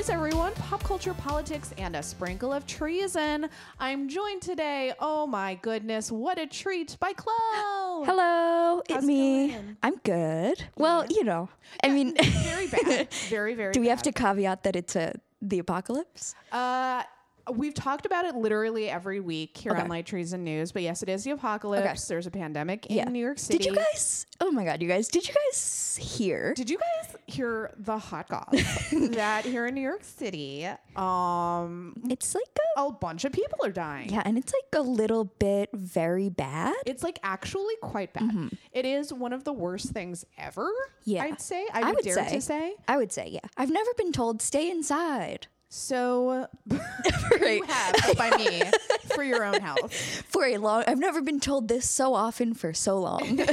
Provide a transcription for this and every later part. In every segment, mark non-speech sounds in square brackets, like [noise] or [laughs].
News, everyone. Pop culture, politics, and a sprinkle of treason. I'm joined today, oh my goodness, what a treat, by Chloe. Hello, How's it's it me. going? I'm good. Well, you know, I mean, Very bad. [laughs] Very, very do we have to caveat that it's a the apocalypse? Uh, we've talked about it literally every week here Okay. on Light Treason News, but yes, it is the apocalypse. There's a pandemic in Yeah. New York City. Did you guys? Oh my God, you guys! Did you guys hear? Did you guys hear the hot goss [laughs] that here in New York City, um, It's like a a bunch of people are dying? yeah, and it's like a little bit very bad. It's like actually quite bad. It is one of the worst things ever. Mm-hmm. Yeah. I'd say. I, I would, would dare say. to say. I would say, yeah. I've never been told stay inside So [laughs] Right. you have, by me [laughs] for your own health. for a long. I've never been told this so often for so long. [laughs]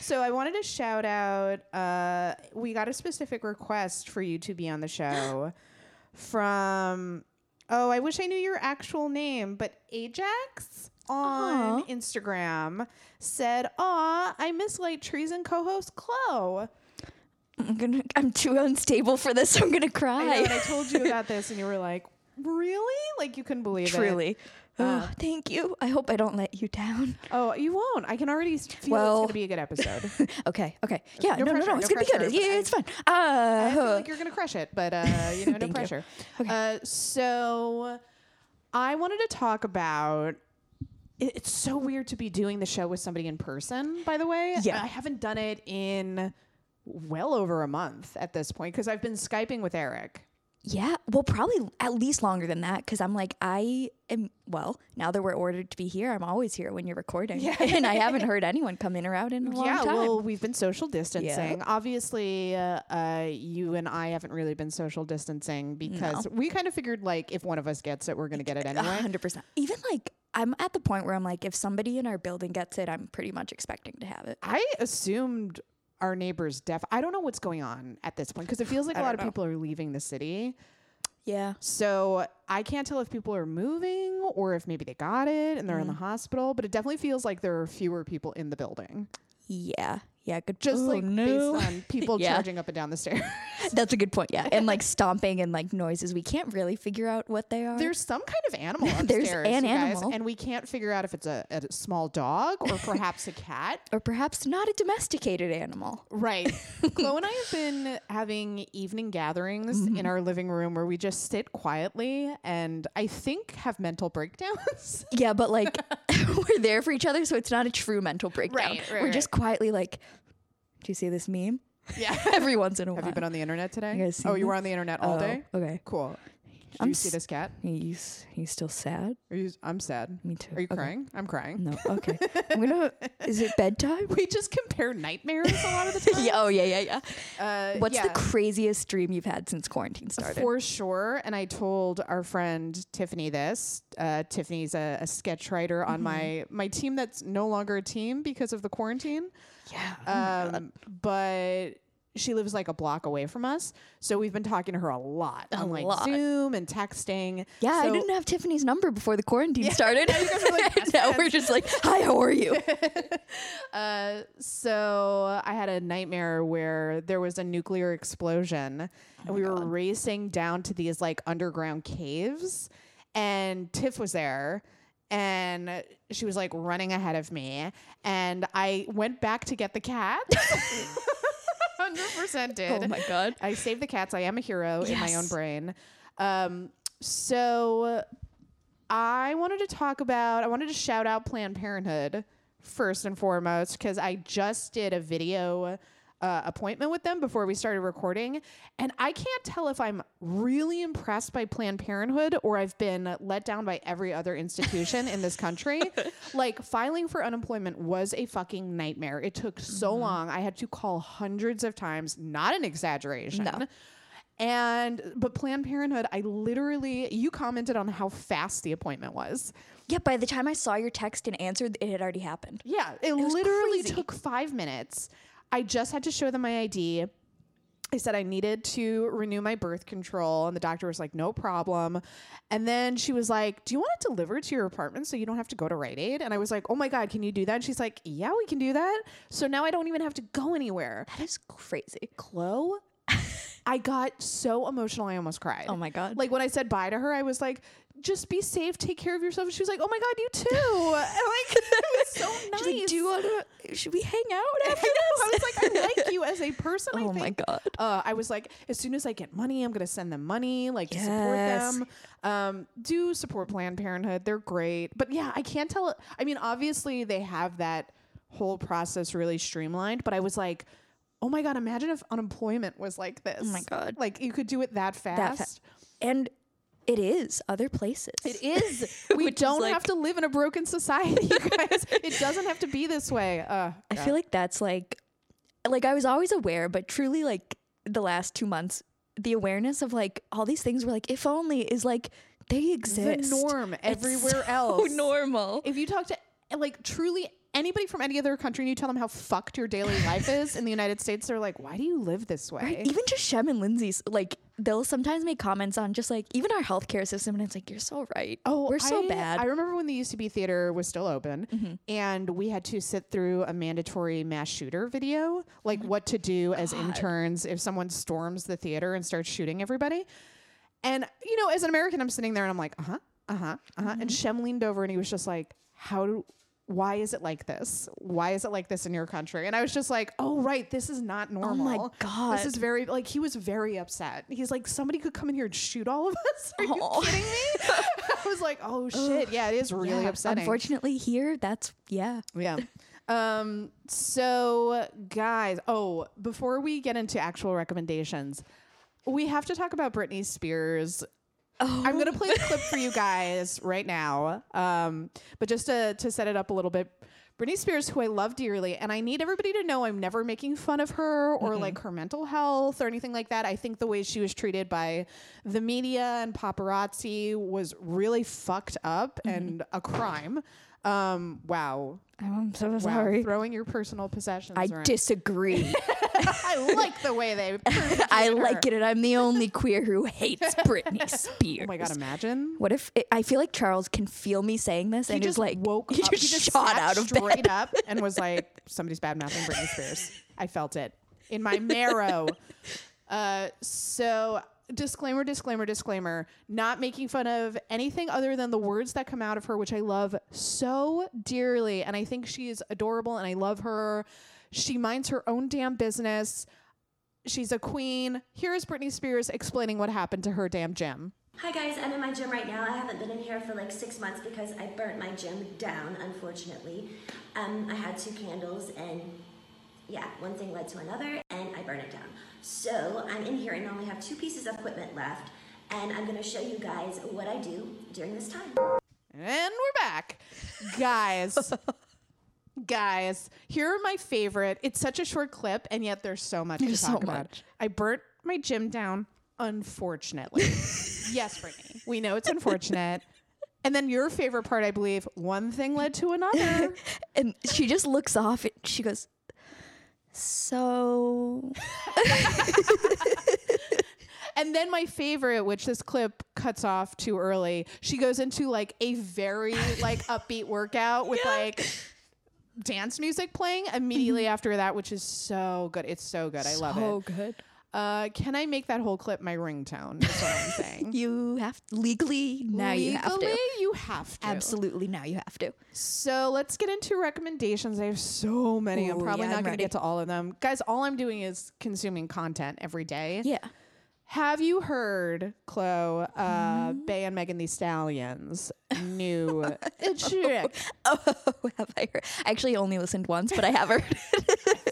So I wanted to shout out. Uh, we got a specific request for you to be on the show [gasps] from. Oh, I wish I knew your actual name, but Ajax on Aw. Instagram said, "Aw, I miss Light Treason co-host Chloe." I'm gonna. I'm too unstable for this. I'm gonna I know, cry. and I told you [laughs] about this, and you were like, "Really?" Like you couldn't believe it. Truly. Uh, Oh, thank you. I hope I don't let you down. Oh, you won't. I can already feel Well- it's going to be a good episode. [laughs] Okay, okay. Yeah, No no, pressure, no, no. no It's gonna be good. Yeah, it's fine. I feel Uh, like you're going to crush it, but uh, [laughs] you know, no Thank you. pressure. Okay. Uh, so I wanted to talk about. it- It's so weird to be doing the show with somebody in person. By the way, Yeah. I haven't done it in well over a month at this point because I've been skyping with Eric. yeah, well, probably at least longer than that because I'm like, I am, well, now that we're ordered to be here, I'm always here when you're recording. Yeah. [laughs] and I haven't [laughs] heard anyone come in or out in a long yeah, time. Yeah, well, we've been social distancing. Obviously, uh, uh, you and I haven't really been social distancing because we kind of figured like if one of us gets it, we're going to get it anyway. hundred percent. Even like, I'm at the point where I'm like, if somebody in our building gets it, I'm pretty much expecting to have it. I assumed our neighbors deaf. I don't know what's going on at this point because it feels like a lot of know. people are leaving the city. Yeah. So I can't tell if people are moving or if maybe they got it and they're in Mm. the hospital. But it definitely feels like there are fewer people in the building, Yeah. Yeah. Good. just oh, like no. based on people [laughs] Yeah. charging up and down the stairs. [laughs] That's a good point. Yeah. And like stomping and like noises. We can't really figure out what they are. There's some kind of animal [laughs] upstairs, There's an you guys, animal. and we can't figure out if it's a, a small dog or perhaps a cat. or perhaps not a domesticated animal. Right. Chloe and I have been having evening gatherings Mm-hmm. in our living room where we just sit quietly and I think have mental breakdowns. Yeah, but like we're there for each other, so it's not a true mental breakdown. Right, right, we're right. just quietly like, do you see this meme? yeah. [laughs] Every once in a while. Have you been on the internet today? You guys Oh, you were on the internet all Oh, day? Okay. Cool. Did I'm you see this cat? He's he's still sad. Are you, I'm sad. Me too. Are you Okay. crying? I'm crying. No. Okay. [laughs] I'm gonna. Is it bedtime? We just compare nightmares a lot of the time. [laughs] yeah. Oh yeah. Yeah. Yeah. Uh, What's yeah. the craziest dream you've had since quarantine started? For sure. And I told our friend Tiffany this. Uh, Tiffany's a, a sketch writer on my my team that's no longer a team because of the quarantine. Yeah. Um, but she lives like a block away from us, so we've been talking to her a lot A on like lot. Zoom and texting. yeah. I didn't have Tiffany's number before the quarantine [laughs] started. Now you guys are, like, [laughs] now we're just like, hi, how are you? [laughs] Uh, so I had a nightmare where there was a nuclear explosion, and we were racing down to these like underground caves, and Tiff was there. And she was like running ahead of me, and I went back to get the cat. [laughs] [laughs] Hundred percent did. oh my god. I saved the cats. I am a hero in my own brain. Um, so I wanted to talk about, I wanted to shout out Planned Parenthood first and foremost, because I just did a video uh, appointment with them before we started recording. And I can't tell if I'm really impressed by Planned Parenthood or I've been let down by every other institution in this country. [laughs] Like, filing for unemployment was a fucking nightmare. It took so long. I had to call hundreds of times, not an exaggeration. No. And but Planned Parenthood, I literally you commented on how fast the appointment was. Yeah. By the time I saw your text and answered, it had already happened. Yeah, it, was literally took five minutes. I just had to show them my ID. I said I needed to renew my birth control, and the doctor was like, "No problem." And then she was like, "Do you want it delivered to your apartment so you don't have to go to Rite Aid?" And I was like, "Oh my god, can you do that?" And she's like, "Yeah, we can do that." So now I don't even have to go anywhere. That is crazy. Chloe, I got so emotional, I almost cried. Oh my God. Like when I said bye to her, I was like, "Just be safe, take care of yourself." And she was like, "Oh my god, you too!" [laughs] and like [laughs] it was so nice. [laughs] She's like, do you want to? Should we hang out after I was like, I like you as a person. I oh my god. Uh, I was like, as soon as I get money, I'm gonna send them money, like to support them. Um, do support Planned Parenthood; they're great. But yeah, I can't tell. I mean, obviously they have that whole process really streamlined. But I was like, oh my god, imagine if unemployment was like this. Oh my God. like you could do it that fast. That fa- And it is other places. It is. [laughs] We don't like- have to live in a broken society, [laughs] you guys. it doesn't have to be this way. Uh, I feel like that's like, like I was always aware, but truly, like the last two months, the awareness of like all these things were like, if only is like they exist. the norm It's everywhere so else. [laughs] normal. if you talk to like truly anybody from any other country and you tell them how fucked your daily life is in the United States, they're like, "Why do you live this way?" Right? Even just Shem and Lindsay's, like they'll sometimes make comments on just like even our healthcare system, and it's like you're so right. Oh, we're so I- bad. I remember when the UCB theater was still open, Mm-hmm. and we had to sit through a mandatory mass shooter video, like what to do as interns if someone storms the theater and starts shooting everybody. And you know, as an American, I'm sitting there and I'm like, uh huh, uh huh, uh huh. Mm-hmm. And Shem leaned over and he was just like, "How do?" Why is it like this? Why is it like this in your country? And I was just like, "Oh right, this is not normal." Oh my God. this is very like he was very upset. He's like, "Somebody could come in here and shoot all of us." [laughs] Are Aw. you kidding me? [laughs] I was like, "Oh shit, yeah, it is really Yeah, upsetting." Unfortunately, here that's yeah. Yeah. Um, so guys, oh, before we get into actual recommendations, we have to talk about Britney Spears. Oh, I'm gonna play the clip for you [laughs] guys right now. Um, but just to to set it up a little bit, Britney Spears, who I love dearly, and I need everybody to know I'm never making fun of her or like her mental health or anything like that. I think the way she was treated by the media and paparazzi was really fucked up and a crime. Um, wow. I'm so Wow, sorry. throwing your personal possessions. I around. disagree. [laughs] [laughs] I like the way they. [laughs] I like it, and I'm the only queer who hates Britney Spears. Oh my god! Imagine. What if it, I feel like Charles can feel me saying this He and just is like woke he up. just, he just shot out of straight bed. up and was like, "Somebody's bad mouthing Britney Spears." I felt it in my marrow. Uh, so disclaimer, disclaimer, disclaimer. Not making fun of anything other than the words that come out of her, which I love so dearly, and I think she is adorable, and I love her. She minds her own damn business. She's a queen. Here's Britney Spears explaining what happened to her damn gym. Hi guys, I'm in my gym right now. I haven't been in here for like six months because I burnt my gym down, unfortunately. Um, I had two candles and yeah, one thing led to another and I burn it down. So I'm in here and I only have two pieces of equipment left and I'm gonna show you guys what I do during this time. And we're back. Guys. [laughs] guys, here are my favorite. It's such a short clip, and yet there's so much There's to so about. much. I burnt my gym down, unfortunately. [laughs] yes, Britney. We know it's unfortunate. [laughs] And then your favorite part, I believe, one thing led to another. And she just looks off. And she goes, "So [laughs] and then my favorite, which this clip cuts off too early, she goes into like a very like upbeat workout with like dance music playing immediately mm-hmm. after that, which is so good. It's so good. I love so it. So good." Uh, can I make that whole clip my ringtone? Is what I'm saying. [laughs] You have legally now. you have Legally, to. you have to. Absolutely, now you have to. So let's get into recommendations. I have so many. I'm probably yeah, not going to get to all of them. Guys, all I'm doing is consuming content every day. Yeah. Have you heard, Chloe, uh, Mm-hmm. Bey and Megan Thee Stallions' new [laughs] [laughs] chick? Oh, have I heard? I actually only listened once, but I have heard. [laughs]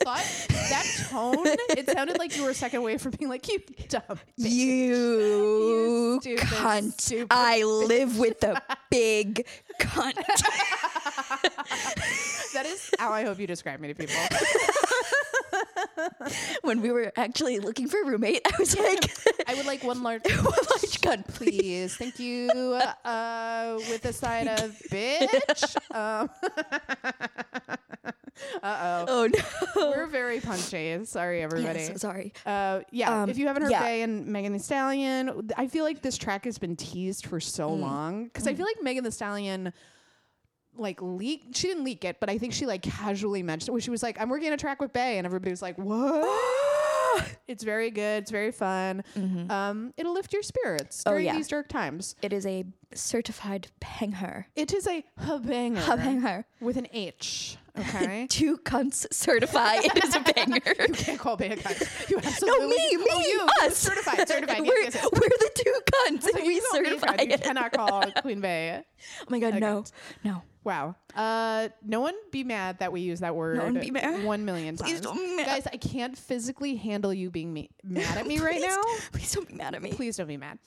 Thought that tone, it sounded like you were a second away from being like, you dumb bitch. you stupid, cunt. stupid I live with the big cunt. That is how I hope you describe me to people. [laughs] when we were actually looking for a roommate, I was like, I would like one [laughs] large, one large cunt, please. please. Thank you. Uh, with a side of bitch. [laughs] Um, uh oh. Oh no. We're very punchy. Sorry, everybody. Sorry. Uh, yeah, Um, if you haven't heard yeah. Bey and Megan Thee Stallion, I feel like this track has been teased for so Mm. long because I feel like Megan Thee Stallion like leak she didn't leak it, but I think she like casually mentioned it where she was like, I'm working on a track with Bey and everybody was like, What? [gasps] It's very good. It's very fun. Um, it'll lift your spirits Oh, during yeah. these dark times. It is a certified banger. It is a banger Banger. with an H. Okay. [laughs] Two cunts certified. [laughs] it is a banger. you can't call me a cunt. You absolutely no, me, me, oh, you, us. certified, certified. [laughs] we're, yes, yes, yes. we're the two cunts. And we call me a cunt. certify You cannot call Queen Bey. Oh my god, no, no. Wow. Uh, no one be mad that we use that word. one be mad. One million times. Please don't be mad. Guys, I can't physically handle you being me- mad at me right Please- now. Please don't be mad at me. Please don't be mad.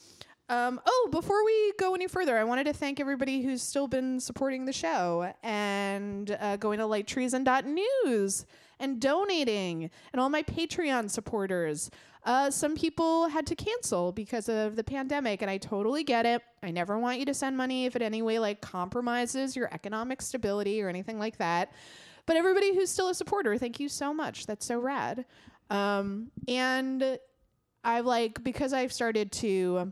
Um, oh, before we go any further, I wanted to thank everybody who's still been supporting the show and uh, going to lighttreason.news and donating and all my Patreon supporters. Uh, some people had to cancel because of the pandemic, and I totally get it. I never want you to send money if it any way like compromises your economic stability or anything like that. But everybody who's still a supporter, thank you so much. That's so rad. Um, and I like because I've started to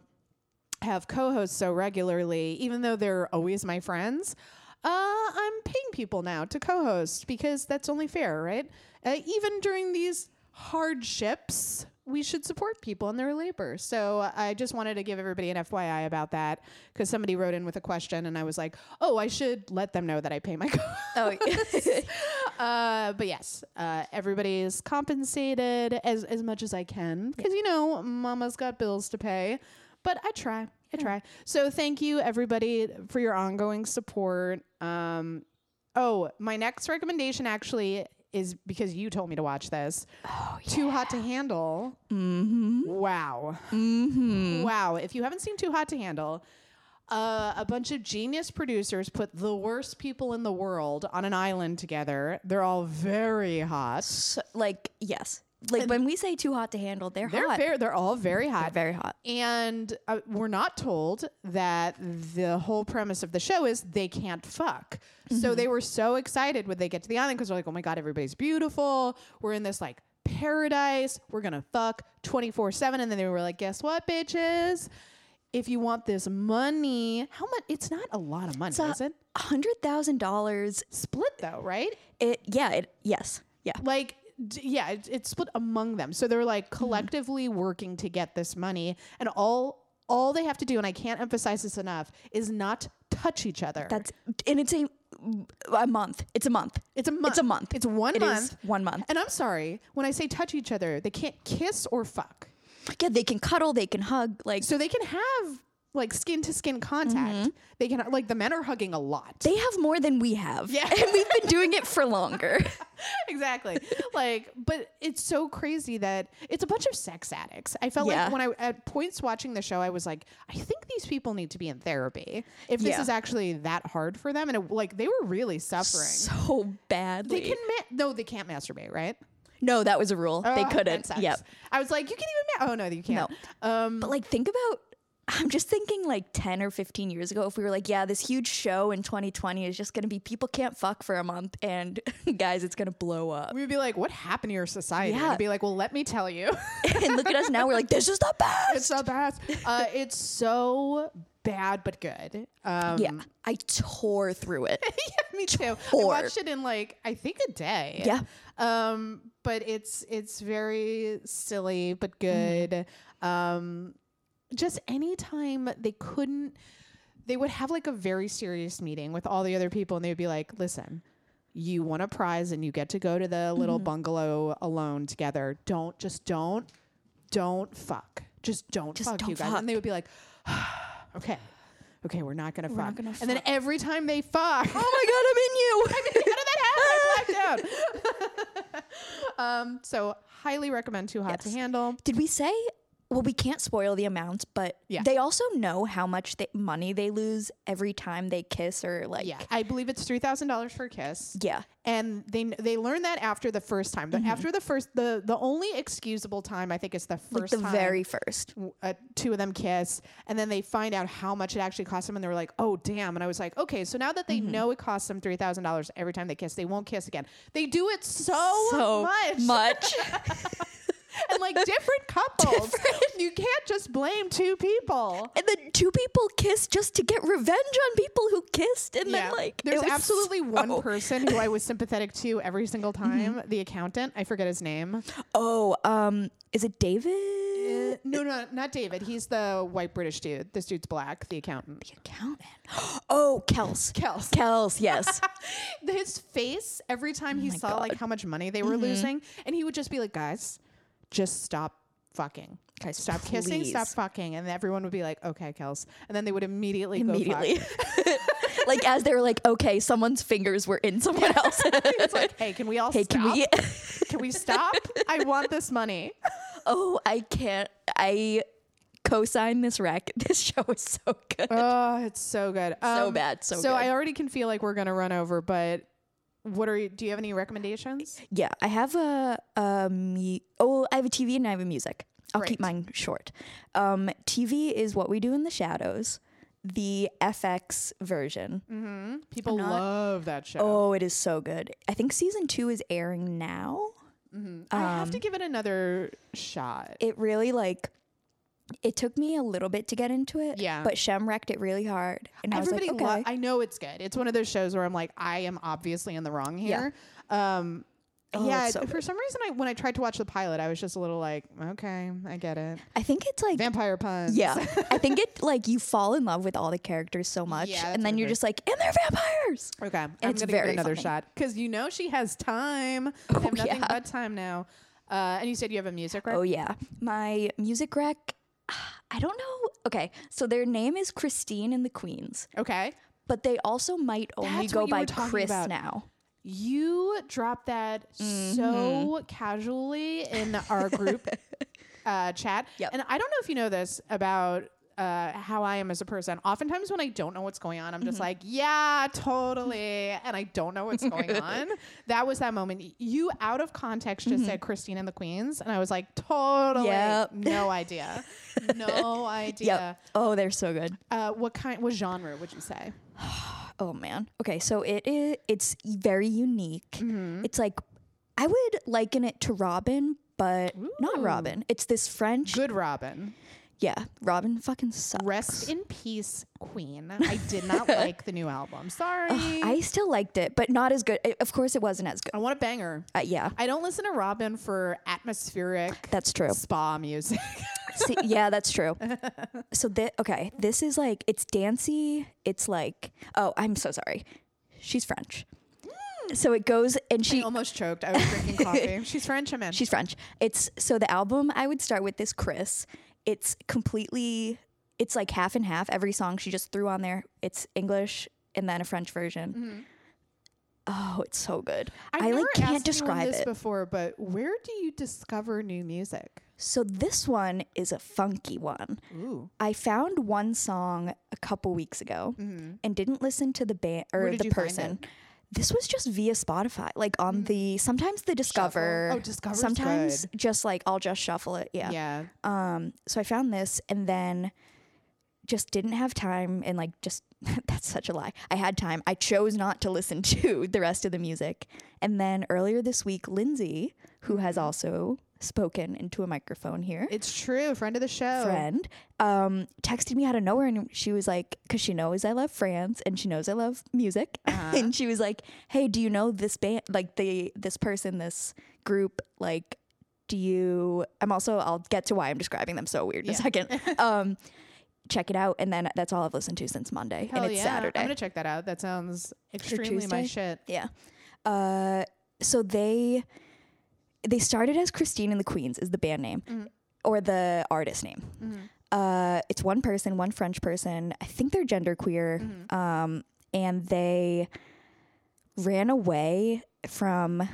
have co-hosts so regularly, even though they're always my friends. Uh, I'm paying people now to co-host because that's only fair, right? Uh, even during these hardships, we should support people in their labor. So I just wanted to give everybody an FYI about that because somebody wrote in with a question, and I was like, "Oh, I should let them know that I pay my co-hosts." Oh, [laughs] uh, but yes, uh, everybody is compensated as as much as I can because you know, Mama's got bills to pay. But I try, I try. So thank you everybody for your ongoing support. Um, oh, my next recommendation actually is because you told me to watch this. Oh, yeah. Too Hot to Handle. mm-hmm. Wow. Mm-hmm. Wow. If you haven't seen Too Hot to Handle, uh, a bunch of genius producers put the worst people in the world on an island together. They're all very hot. So, like, yes. Like when we say too hot to handle, they're, They're hot. very, they're all very They're hot. very hot. And uh, we're not told that the whole premise of the show is they can't fuck. So they were so excited when they get to the island because they're like, oh my God, everybody's beautiful. We're in this like paradise. We're going to fuck 24 7. And then they were like, guess what, bitches? If you want this money, how much? It's not a lot of money, a- is it? hundred thousand dollars. Split though, right? It yeah. It yes yeah. like d- yeah it, it's split among them so they're like mm-hmm. collectively working to get this money and all all they have to do and i can't emphasize this enough is not touch each other That's and it's a a month. It's a month. it's a month It's a month. it's one It is month one month. and i'm sorry when i say touch each other they can't kiss or fuck Yeah, they can cuddle. They can hug. Like so they can have like skin to skin contact they can like the men are hugging a lot they have more than we have. Yeah. [laughs] and we've been doing it for longer. [laughs] exactly. like, but it's so crazy that it's a bunch of sex addicts. I felt Yeah. like when I at points watching the show, I was like, I think these people need to be in therapy if this Yeah. is actually that hard for them. And it, like, they were really suffering. so badly. they can ma- no, they can't masturbate, right? no, that was a rule. they Oh, that couldn't. sucks. Yep. I was like, you can even. Ma- oh no, you can't. Um, But like, think about. I'm just thinking like 10 or 15 years ago, if we were like, yeah, this huge show in 2020 is just going to be people can't fuck for a month and [laughs] guys, it's going to blow up. we would be like, what happened to your society? Yeah. it'd be like, well, let me tell you. [laughs] and look at us now. We're like, this is the best. it's the best. Uh, it's so bad but good. Um, yeah. I tore through it. [laughs] yeah, me too. I watched it in like I think a day. Yeah. Um, but it's it's very silly but good. Um, just anytime they couldn't, they would have like a very serious meeting with all the other people, and they would be like, "Listen." You won a prize and you get to go to the little bungalow alone together. Don't just don't don't fuck. Just don't Just fuck don't you guys. fuck. And they would be like, [sighs] okay, okay, we're not gonna We're fuck. not gonna and then every time they fuck, oh my God, I'm in you. [laughs] how did that happen? I blacked out. [laughs] [laughs] um, so highly recommend Too Hot to Handle. Did we say? Well, we can't spoil the amounts, but Yeah. they also know how much they, money they lose every time they kiss or like. Yeah, I believe it's three thousand dollars for a kiss. Yeah. and they they learn that after the first time. Mm-hmm. But after the first, the the only excusable time I think is the Like first the time very first. uh, two of them kiss, and then they find out how much it actually costs them, and they were like, "Oh, damn!" And I was like, "Okay, so now that they Mm-hmm. know it costs them three thousand dollars every time they kiss, they won't kiss again. They do it so, so much. much. [laughs] [laughs] and like [laughs] different couples. You can't just blame two people. And then two people kiss just to get revenge on people who kissed, and then like there's was absolutely so- one person who I was sympathetic to every single time. The accountant, I forget his name. Oh, um, is it David? Uh, no, no, not David. He's the white British dude. This dude's black. The accountant. The accountant. [gasps] Oh, Kels. Kels. Kels, yes. [laughs] His face every time he Oh my saw like how much money they were losing, and he would just be like, "Guys, just stop." Fucking. Guys, stop kissing, stop fucking. And everyone would be like, okay, Kels. And then they would immediately, go Immediately. [laughs] [laughs] like as they were like, okay, someone's fingers were in someone else. [laughs] it's like, hey, can we all hey, stop? can we? Can we stop? I want this money. oh, I can't. I co-sign this rec. This show is so good. Oh, it's so good. So Um, bad, so bad. so good. I already can feel like we're gonna run over, but what are you? Do you have any recommendations? Yeah, I have a um. Oh, I have a TV and I have a music. I'll keep mine short. Um, TV is what we do in the shadows, the FX version. Mm-hmm. People not- love that show. Oh, it is so good. I think season two is airing now. I have to um, give it another shot. It really like. It took me a little bit to get into it. Yeah. But Shem wrecked it really hard, and Everybody, I was like, lo- okay. I know it's good. It's one of those shows where I'm like, I am obviously in the wrong here. Um, Oh, yeah. so for some reason, I when I tried to watch the pilot, I was just a little like, okay, I get it. I think it's like Vampire puns. Yeah. I [laughs] think it like you fall in love with all the characters so much Yeah, and then you're just like, and they're vampires. Okay, I'm it's gonna give very it another funny. shot because you know she has time. I have nothing yeah. but time now. Uh, and you said you have a music record. Oh yeah. My music rec I don't know. Okay. So their name is Christine and the Queens, Okay, but they also might only That's go what you by were talking Chris about. now. you dropped that Mm-hmm. so casually in our group [laughs] uh, chat, Yep. and I don't know if you know this about. Uh, how I am as a person. Oftentimes, when I don't know what's going on, I'm just Mm-hmm. like, "Yeah, totally," and I don't know what's going on. [laughs] That was that moment. You, out of context, just said Christine and the Queens, and I was like, "Totally, Mm-hmm. Yep. no idea, no [laughs] idea." Yep. Oh, they're so good. Uh, what kind? What genre would you say? [sighs] Oh man. Okay, so it is it's very unique. Mm-hmm. It's like I would liken it to Robyn, but not Robyn. It's this French Good Robyn. Yeah, Robyn fucking sucks. Rest in peace, Queen. I did not [laughs] like the new album. Sorry. I still liked it, but not as good. I- Of course, it wasn't as good. I want a banger. Uh, yeah, I don't listen to Robyn for atmospheric that's true. spa music. [laughs] See, yeah, that's true. So that okay, this is like it's dancey. It's like oh, I'm so sorry. She's French. So it goes and I she almost choked. I was drinking [laughs] coffee. She's French, I'm in. she's French. It's so the album I would start with this Chris. It's completely it's like half and half. Every song she just threw on there. It's English and then a French version. Oh, it's so good. I've I like can't describe this it. before, but where do you discover new music? So this one is a funky one. Ooh. I found one song a couple weeks ago and didn't listen to the band or Mm-hmm. The person. This was just via Spotify, like on the sometimes the Discover. Oh, Discover's sometimes good. just like I'll just shuffle it. Yeah. Yeah. Um. So I found this and then just didn't have time and like just [laughs] that's such a lie. I had time. I chose not to listen [laughs] to the rest of the music. And then earlier this week, Lindsay, who has Mm-hmm. also spoken into a microphone here It's true. Friend of the show. friend um, texted me out of nowhere and she was like because she knows i love france and she knows i love music [laughs] Uh-huh. and she was like hey do you know this band like the this person this group like do you i'm also i'll get to why i'm describing them so weird in Yeah. a second [laughs] um check it out and then that's all i've listened to since monday Hell and it's yeah. saturday I'm gonna check that out. That sounds extremely my shit. yeah. Uh, so they they started as Christine and the Queens is the band name Mm-hmm. or the artist name. Uh, it's one person, one French person. I think they're genderqueer. Mm-hmm. Um, and they ran away from.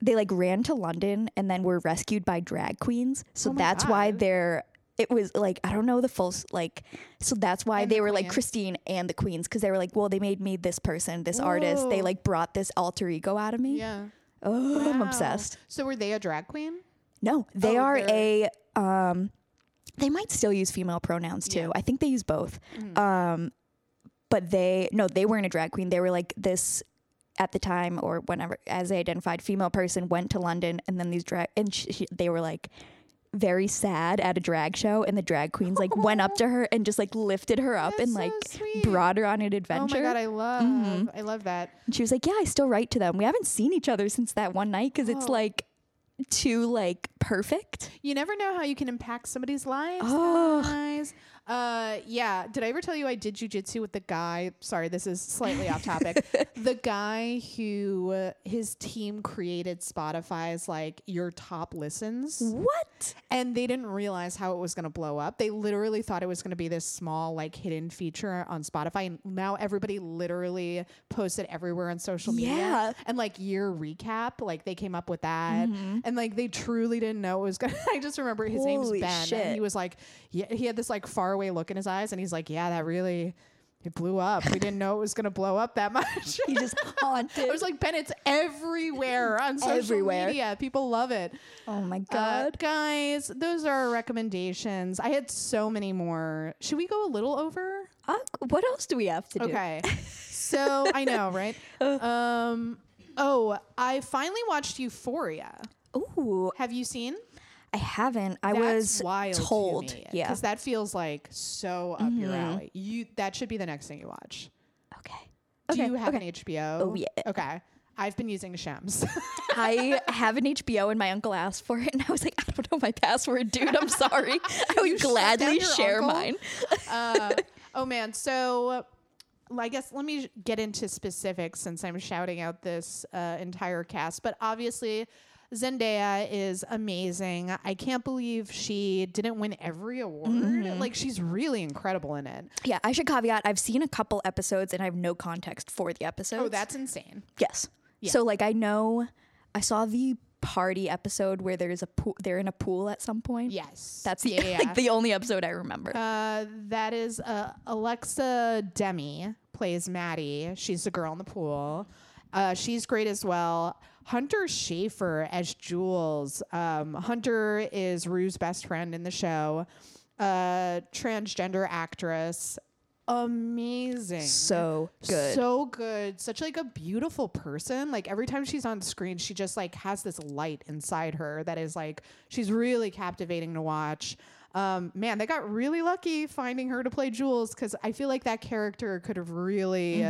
They like ran to London and then were rescued by drag queens. So Oh that's why they're. It was like I don't know the full like. So that's why And they the were like Christine and the Queens because they were like, well, they made me this person, this artist. They like brought this alter ego out of me. Yeah. Oh, I'm Wow. obsessed. So were they a drag queen? No, they Oh, are a. Um, they might still use female pronouns too. I think they use both. Um, but they no, they weren't a drag queen. They were like this at the time or whenever as they identified female person went to London and then these drag and sh they were like very sad at a drag show and the drag queens like went up to her and just like lifted her up That's and like sweet. brought her on an adventure. Oh my god, I love Mhm. I love that. and she was like, "Yeah, I still write to them. We haven't seen each other since that one night because it's Oh. like too like perfect." You never know how you can impact somebody's lives. Oh. guys. Uh, yeah. Did I ever tell you I did jujitsu with the guy? Sorry, this is slightly off topic. [laughs] The guy who uh, his team created Spotify's like your top listens, What? and they didn't realize how it was going to blow up. They literally thought it was going to be this small like hidden feature on Spotify, and now everybody literally posts it everywhere on social media. Yeah. And like year recap, like they came up with that, Mm-hmm. and like they truly didn't know it was gonna. [laughs] I just remember his name's Holy Ben, and he was like, yeah, he had this like faraway look in his eyes, and he's like, yeah, that really. It blew up. We didn't know it was gonna blow up that [laughs] much. He just haunted. I was like, Ben, it's everywhere on social Everywhere. media. People love it. "Oh my Uh, god." guys, those are our recommendations. I had so many more. Should we go a little over? Uh, what else do we have to do? Okay. [laughs] so I know, right? [laughs] Um. Oh, I finally watched Euphoria. Ooh, Have you seen? I haven't. I That's was wild told. to yeah. because that feels like so up your Mhm. alley. You that should be the next thing you watch. Okay. Do Okay, you have okay. an HBO? Oh, yeah. Okay. I've been using Shems. [laughs] I have an HBO and my uncle asked for it and I was like, [laughs] I don't know my password, dude. I'm sorry. [laughs] I would gladly share uncle? mine. uh, oh man, so I guess let me get into specifics since I'm shouting out this uh, entire cast. But obviously, Zendaya is amazing. I can't believe she didn't win every award. Mm-hmm. Like she's really incredible in it. Yeah, I should caveat I've seen a couple episodes and I have no context for the episode. Oh, that's insane. yes. Yeah. So like I know I saw the party episode where there's a pool they're in a pool at some point. Yes, That's the yeah, [laughs] like the only episode I remember. Uh, that is uh, Alexa Demie plays Maddie. She's the girl in the pool. Uh, she's great as well. Hunter Schafer as Jules. Um, Hunter is Rue's best friend in the show. Uh, transgender actress. Amazing. so good. So good. Such like a beautiful person. Like every time she's on screen, she just like has this light inside her that is like she's really captivating to watch. Um, man, they got really lucky finding her to play Jules because I feel like that character could have really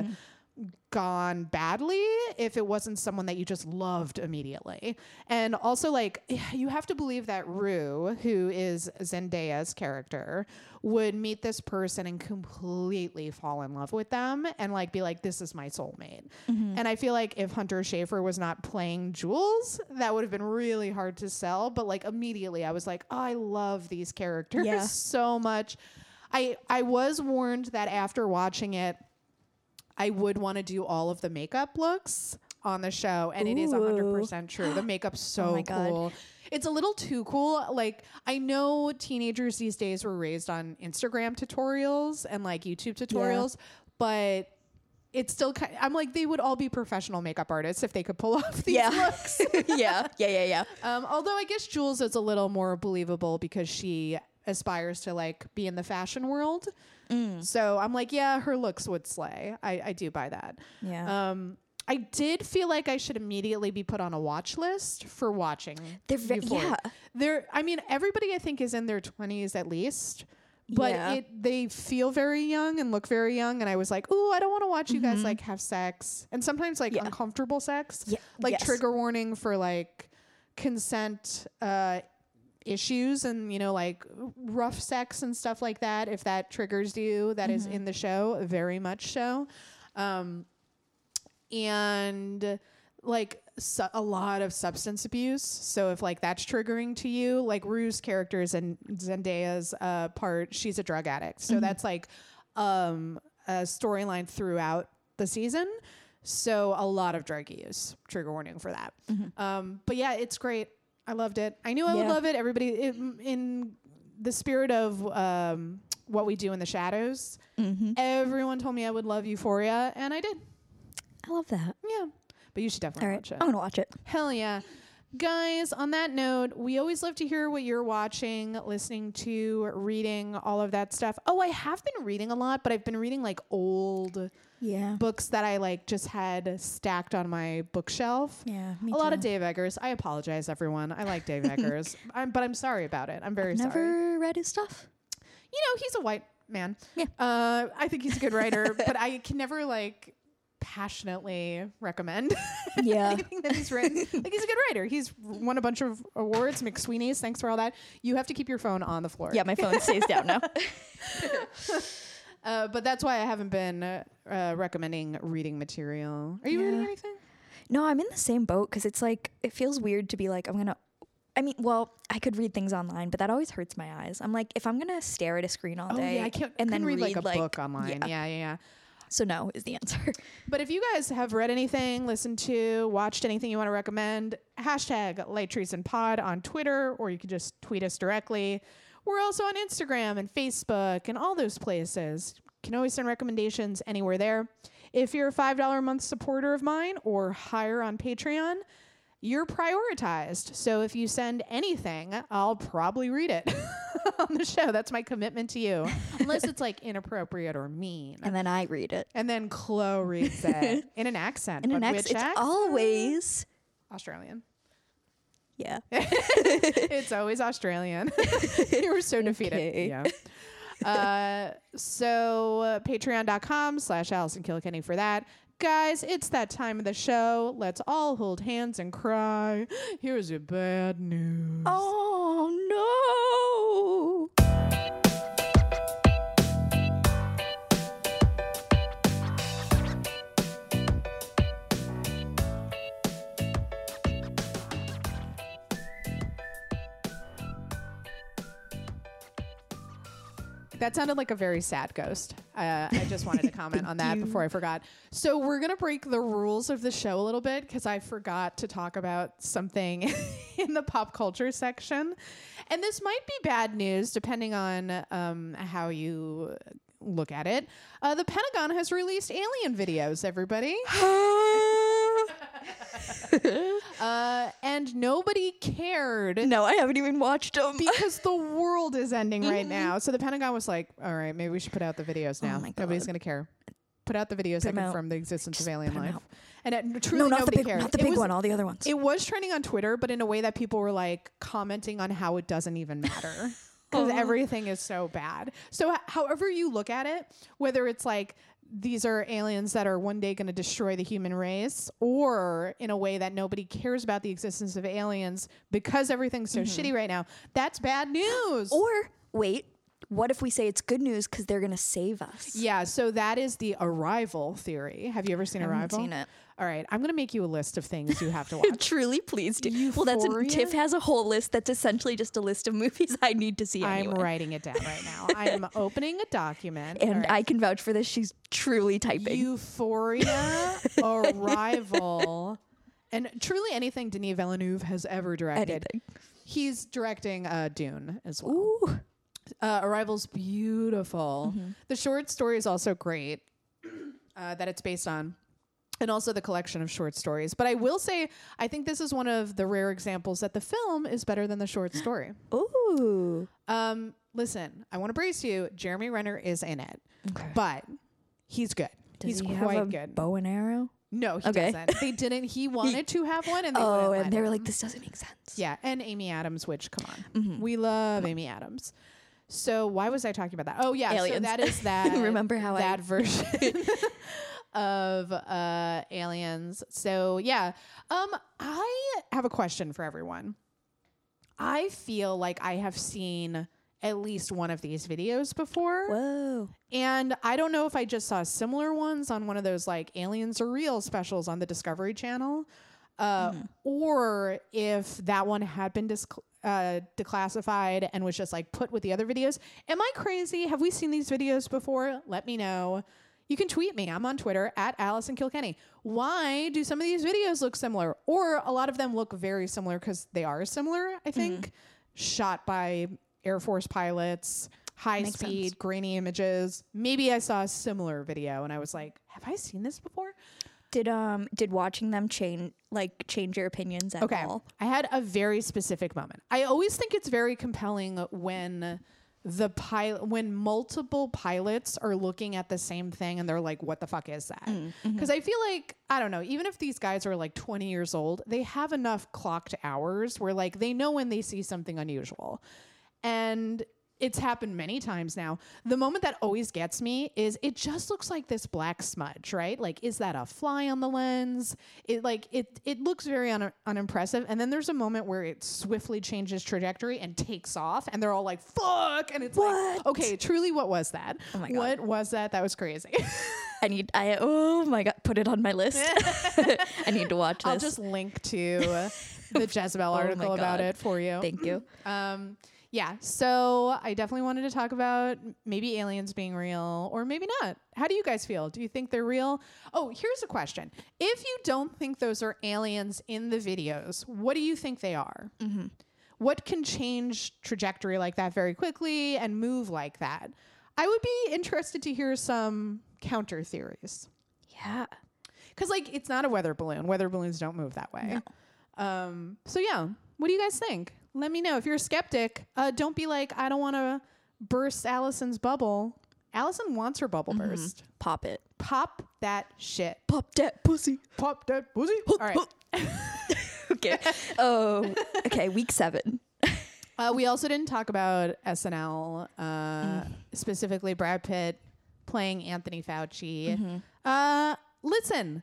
gone badly if it wasn't someone that you just loved immediately. And also, like, [sighs] you have to believe that Rue, who is Zendaya's character, would meet this person and completely fall in love with them and, like, be like, this is my soulmate. Mm-hmm. And I feel like if Hunter Schafer was not playing Jules, that would have been really hard to sell. But, like, immediately I was like, oh, I love these characters Yeah. [laughs] so much. I, I was warned that after watching it, I would want to do all of the makeup looks on the show, and it is Ooh. [gasps] 100% true. The makeup's so my God. cool. It's a little too cool. Like, I know teenagers these days were raised on Instagram tutorials and like YouTube tutorials, but it's still kind I'm like, they would all be professional makeup artists if they could pull [laughs] off these Yeah. looks. [laughs] yeah, yeah, yeah, yeah. Um, although I guess Jules is a little more believable because she aspires to like be in the fashion world. Mm. So I'm like, yeah, her looks would slay. I, I do buy that. Yeah. Um, I did feel like I should immediately be put on a watch list for watching. They're ve- yeah. They're. I mean, everybody I think is in their 20s at least. But Yeah. it they feel very young and look very young, and I was like, "Ooh, I don't want to watch you guys like have sex," and sometimes like Mm-hmm. Yeah. uncomfortable sex, Yeah, like yes. trigger warning for like consent uh, issues and you know like rough sex and stuff like that. If that triggers you, that is Mm-hmm. in the show, very much so. Um, and like su- a lot of substance abuse. So if like that's triggering to you, like Rue's characters and Zendaya's uh, part, she's a drug addict. So that's like um, a storyline throughout the season. So a lot of drug use. Trigger warning for that. Um, but yeah, it's great. I loved it. I knew I would Yeah. love it. Everybody it, in the spirit of um, what we do in the shadows. Everyone told me I would love Euphoria, and I did. I love that. Yeah. But you should definitely right. watch it. I'm going to watch it. Hell yeah. Guys, on that note, we always love to hear what you're watching, listening to, reading, all of that stuff. Oh, I have been reading a lot, but I've been reading like old Yeah. books that I like just had stacked on my bookshelf. yeah. Me a lot of. Dave Eggers. I apologize, everyone. I like Dave [laughs] Eggers, I'm, but I'm sorry about it. I'm very Never sorry. Never read his stuff. You know, he's a white man. Yeah. Uh, I think he's a good writer, [laughs] but I can never like passionately recommend [laughs] Yeah. anything that he's written. [laughs] like he's a good writer. He's won a bunch of awards, McSweeney's. Thanks for all that. You have to keep your phone on the floor. yeah, my phone stays down now. [laughs] Uh, but that's why I haven't been uh, uh, recommending reading material. Are you reading anything? No, I'm in the same boat because it's like it feels weird to be like I'm gonna. I mean, well, I could read things online, but that always hurts my eyes. I'm like, if I'm gonna stare at a screen all Oh day yeah, I can't. and then read, like a book online. yeah. Yeah, yeah, yeah. So no is the answer. [laughs] But if you guys have read anything, listened to, watched anything you want to recommend, hashtag Light Treason Pod on Twitter, or you can just tweet us directly. We're also on Instagram and Facebook and all those places. Can always send recommendations anywhere there. If you're a $5 a month supporter of mine or higher on Patreon, you're prioritized. So if you send anything, I'll probably read it [laughs] on the show. That's my commitment to you. Unless [laughs] it's like inappropriate or mean. and then I read it And then Chloe reads it [laughs] in an accent. in but an ex. which It's accent? always Australian. yeah. it's always Australian. you were so defeated. Okay. Yeah. Uh, so uh, patreon.com slash Allison Kilkenny for that. Guys, it's that time of the show. Let's all hold hands and cry. Here's your bad news. Oh no. That sounded like a very sad ghost. Uh, I just wanted to [laughs] comment on that before I forgot. So we're gonna break the rules of the show a little bit because I forgot to talk about something [laughs] in the pop culture section, and this might be bad news depending on um, how you look at it. Uh, the Pentagon has released alien videos. Everybody. [gasps] [laughs] [laughs] Uh, and nobody cared no, I haven't even watched them. because the world is ending right now. So the Pentagon was like, "All right, maybe we should put out the videos now. Oh Nobody's gonna care. Put out the videos Put that confirm the existence Just of alien life." out. And it, truly, no, not the nobody big, cared. not the big was- one. All the other ones. It was trending on Twitter, but in a way that people were like commenting on how it doesn't even matter. [laughs] Because Oh. everything is so bad. So, h- however you look at it, whether it's like these are aliens that are one day going to destroy the human race, or in a way that nobody cares about the existence of aliens because everything's so shitty right now, that's bad news. Mm-hmm. or wait, what if we say it's good news because they're gonna save us? yeah, so that is the arrival theory. Have you ever seen I haven't Arrival? seen it. All right, I'm going to make you a list of things you have to [laughs] watch. Truly, please do. Well, that's a, Tiff has a whole list that's essentially just a list of movies [laughs] I need to see. I'm writing it down right now. [laughs] I'm opening a document. and right. I can vouch for this. She's truly typing. Euphoria, Arrival, and truly anything Denis Villeneuve has ever directed. Anything. He's directing uh, Dune as well. Ooh. Uh, Arrival's beautiful. Mm-hmm. The short story is also great uh, that it's based on. And also the collection of short stories. But I will say, I think this is one of the rare examples that the film is better than the short story. [gasps] Ooh. Um, listen, I want to brace you. Jeremy Renner is in it, Okay. but he's good. Does he's he quite have a good. bow and arrow? No, he Okay. doesn't. They [laughs] didn't. He wanted to have one, and they Oh, and they were him. like, this doesn't make sense. yeah, and Amy Adams. Which, come on, Mhm. we love Amy Adams. So why was I talking about that? Oh yeah, so that is [laughs] that. Remember how I- that version [laughs] of uh, aliens? So yeah, um, I have a question for everyone. I feel like I have seen at least one of these videos before. Whoa. And I don't know if I just saw similar ones on one of those like aliens are real specials on the Discovery Channel, uh, or if that one had been dis- uh, declassified and was just like put with the other videos. Am I crazy? Have we seen these videos before? Let me know. You can tweet me. I'm on Twitter at Allison Kilkenny. Why do some of these videos look similar? Or a lot of them look very similar because they are similar, I think. Shot by Air Force pilots, high Makes speed, sense. grainy images. Maybe I saw a similar video and I was like, have I seen this before? Did um did watching them change like change your opinions at Okay. all? I had a very specific moment. I always think it's very compelling when the pilot when multiple pilots are looking at the same thing and they're like what the fuck is that? Mm, mm-hmm. Cuz I feel like I don't know, even if these guys are like 20 years old, they have enough clocked hours where like they know when they see something unusual. And it's happened many times now. The moment that always gets me is it just looks like this black smudge, right? Like, is that a fly on the lens? It like it it looks very un- unimpressive. And then there's a moment where it swiftly changes trajectory and takes off, and they're all like, "Fuck!" And it's like, okay, truly, what was that? Oh my God. What was that? That was crazy. [laughs] I need I oh my god, put it on my list. [laughs] I need to watch this. I'll just link to [laughs] the Jezebel Oh article about it for you. Thank you. Um, yeah, so I definitely wanted to talk about maybe aliens being real or maybe not. How do you guys feel? Do you think they're real? Oh, here's a question. If you don't think those are aliens in the videos, what do you think they are? What can change trajectory like that very quickly and move like that? I would be interested to hear some counter theories. Yeah. Because, like, it's not a weather balloon. Weather balloons don't move that way. Um, so, yeah. What do you guys think? Let me know. If you're a skeptic, uh, don't be like, I don't want to burst Allison's bubble. Allison wants her bubble burst. Pop it. Pop that shit. Pop that pussy. Pop that pussy. All right. [laughs] Okay. oh, okay. Week seven. Uh, we also didn't talk about SNL, uh, specifically Brad Pitt playing Anthony Fauci. Uh, listen,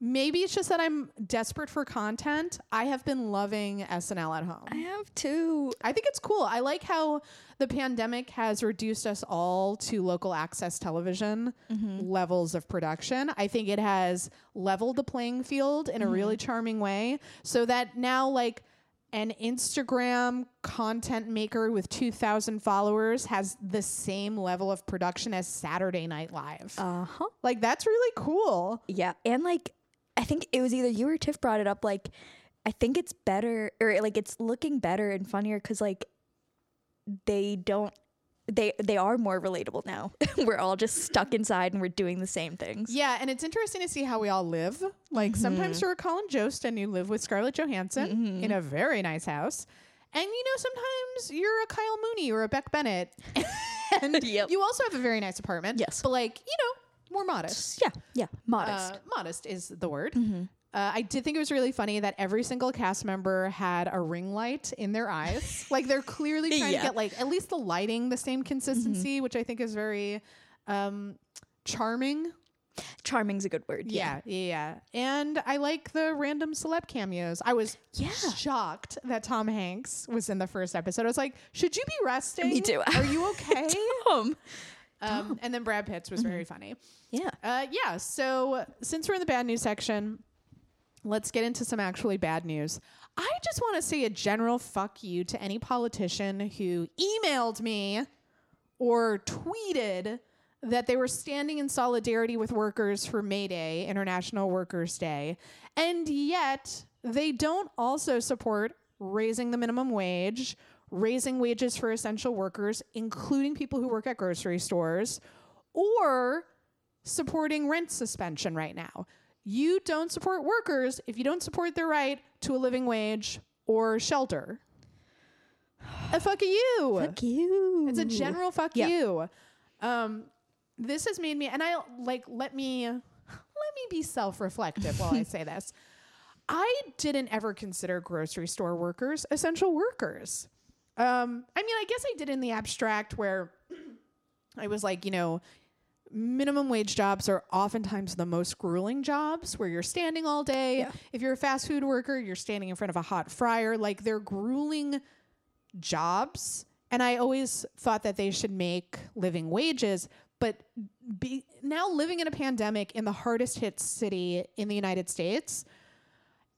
maybe it's just that I'm desperate for content. I have been loving SNL at home. I have too. I think it's cool. I like how the pandemic has reduced us all to local access television levels of production. I think it has leveled the playing field in a really charming way so that now, like, an Instagram content maker with 2,000 followers has the same level of production as Saturday Night Live. Uh huh. like, that's really cool. Yeah, and like I think it was either you or Tiff brought it up. Like I think it's better, or like it's looking better and funnier because like they don't. They they are more relatable now. [laughs] we're all just stuck inside and we're doing the same things. Yeah, and it's interesting to see how we all live. Like sometimes mm-hmm. you're a Colin Jost and you live with Scarlett Johansson mm-hmm. in a very nice house. And you know, sometimes you're a Kyle Mooney or a Beck Bennett. [laughs] and [laughs] Yep. you also have a very nice apartment. Yes. But like, you know, more modest. Yeah, yeah, modest. Uh, modest is the word. Uh, I did think it was really funny that every single cast member had a ring light in their eyes. [laughs] like they're clearly trying Yeah. to get like at least the lighting the same consistency, which I think is very um, charming. Charming's a good word. Yeah, yeah, yeah. And I like the random celeb cameos. I was Yeah. shocked that Tom Hanks was in the first episode. I was like, should you be resting? Me too. Are you [laughs] okay? Um, um, and then Brad Pitt's was very funny. Yeah. Uh, yeah. So since we're in the bad news section, let's get into some actually bad news. I just want to say a general fuck you to any politician who emailed me or tweeted that they were standing in solidarity with workers for May Day, International Workers' Day, and yet they don't also support raising the minimum wage, raising wages for essential workers, including people who work at grocery stores, or supporting rent suspension right now. You don't support workers if you don't support their right to a living wage or shelter. Uh, fuck you. Fuck you. It's a general fuck Yeah. you. Um, this has made me, and I like let me let me be self reflective while I [laughs] say this. I didn't ever consider grocery store workers essential workers. Um, I mean, I guess I did in the abstract where [clears throat] I was like, you know, minimum wage jobs are oftentimes the most grueling jobs where you're standing all day. Yeah. If you're a fast food worker, you're standing in front of a hot fryer. Like they're grueling jobs. And I always thought that they should make living wages. But be, now living in a pandemic in the hardest hit city in the United States,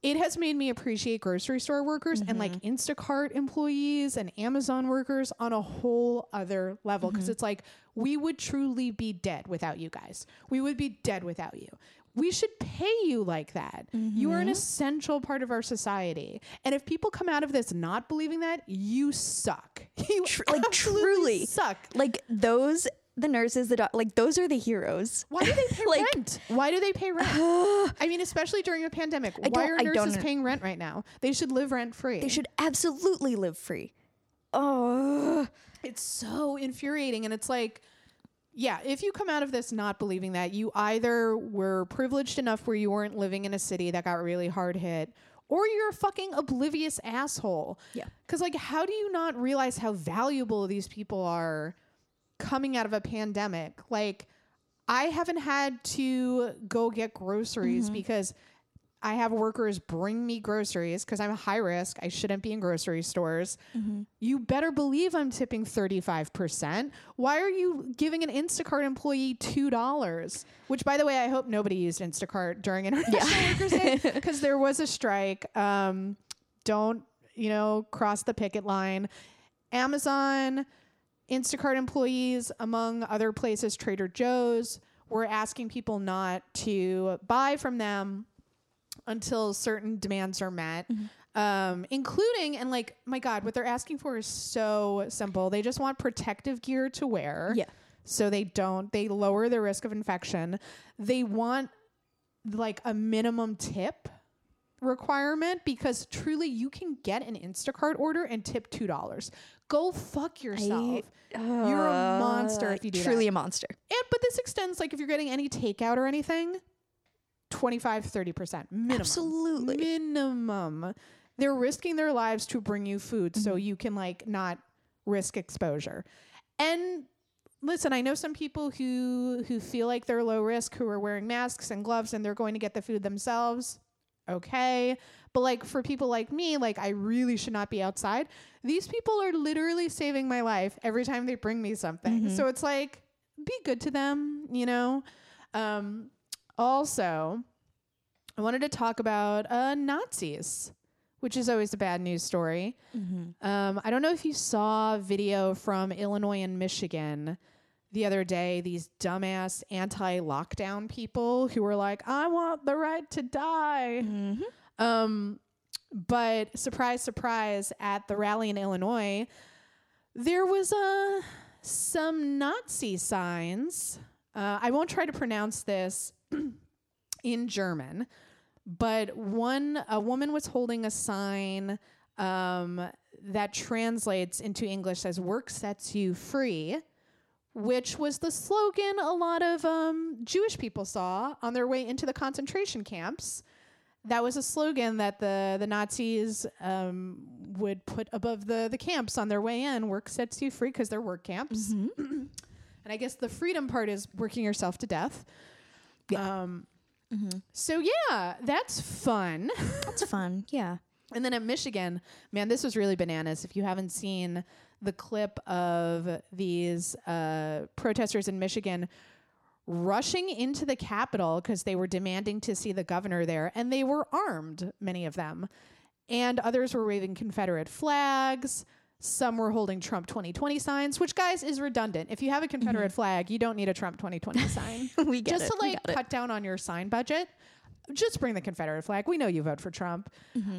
it has made me appreciate grocery store workers and like mm-hmm. Instacart employees and Amazon workers on a whole other level because mm-hmm. it's like we would truly be dead without you guys. We would be dead without you. We should pay you like that. You are an mm-hmm. essential part of our society. And if people come out of this not believing that, you suck. [laughs] You Tr- like truly suck. like those the nurses, the doc- like those are the heroes. Why do they [laughs] pay Like- rent? Why do they pay rent? [sighs] I mean, especially during a pandemic. I Why are I nurses paying rent right now? They should live rent free. They should absolutely live free. Oh, It's so infuriating. And it's like, yeah, if you come out of this not believing that, you either were privileged enough where you weren't living in a city that got really hard hit, or you're a fucking oblivious asshole. Yeah. Because, like, how do you not realize how valuable these people are coming out of a pandemic? Like, I haven't had to go get groceries because I have workers bring me groceries because I'm a high risk. I shouldn't be in grocery stores. You better believe I'm tipping 35%. Why are you giving an Instacart employee $2? Which, by the way, I hope nobody used Instacart during International Workers Day [laughs] because there was a strike. Um, don't, you know, cross the picket line. Amazon, Instacart employees, among other places, Trader Joe's, were asking people not to buy from them until certain demands are met. Um, including and like my God, what they're asking for is so simple. They just want protective gear to wear. Yeah. So they don't they lower the risk of infection. They want like a minimum tip requirement because truly you can get an Instacart order and tip two dollars. Go fuck yourself. You're a monster if you do truly that. a monster. And but this extends like if you're getting any takeout or anything, 25 30% minimum. Absolutely. Minimum. They're risking their lives to bring you food so Mm-hmm. you can like not risk exposure. And listen, I know some people who who feel like they're low risk who are wearing masks and gloves and they're going to get the food themselves. Okay. But like for people like me, like I really should not be outside. These people are literally saving my life every time they bring me something. So it's like be good to them, you know. Um also, I wanted to talk about uh, Nazis, which is always a bad news story. Um, I don't know if you saw a video from Illinois and Michigan the other day. These dumbass anti-lockdown people who were like, "I want the right to die." Um, but surprise, surprise! At the rally in Illinois, there was uh, some Nazi signs. Uh, I won't try to pronounce this [clears throat] in German, but one a woman was holding a sign um, that translates into English as "Work sets you free." Which was the slogan a lot of um, Jewish people saw on their way into the concentration camps. That was a slogan that the the Nazis um, would put above the the camps on their way in. Work sets you free because they're work camps. [clears throat] and I guess the freedom part is working yourself to death. Um, So yeah, that's fun. That's fun. [laughs] Yeah. And then at Michigan, man, this was really bananas. If you haven't seen the clip of these uh, protesters in Michigan rushing into the Capitol because they were demanding to see the governor there, and they were armed, many of them. And others were waving Confederate flags. Some were holding Trump 2020 signs, which, guys, is redundant. If you have a Confederate flag, you don't need a Trump 2020 sign. [laughs] We get Just it. to like got it. cut down on your sign budget, just bring the Confederate flag. We know you vote for Trump,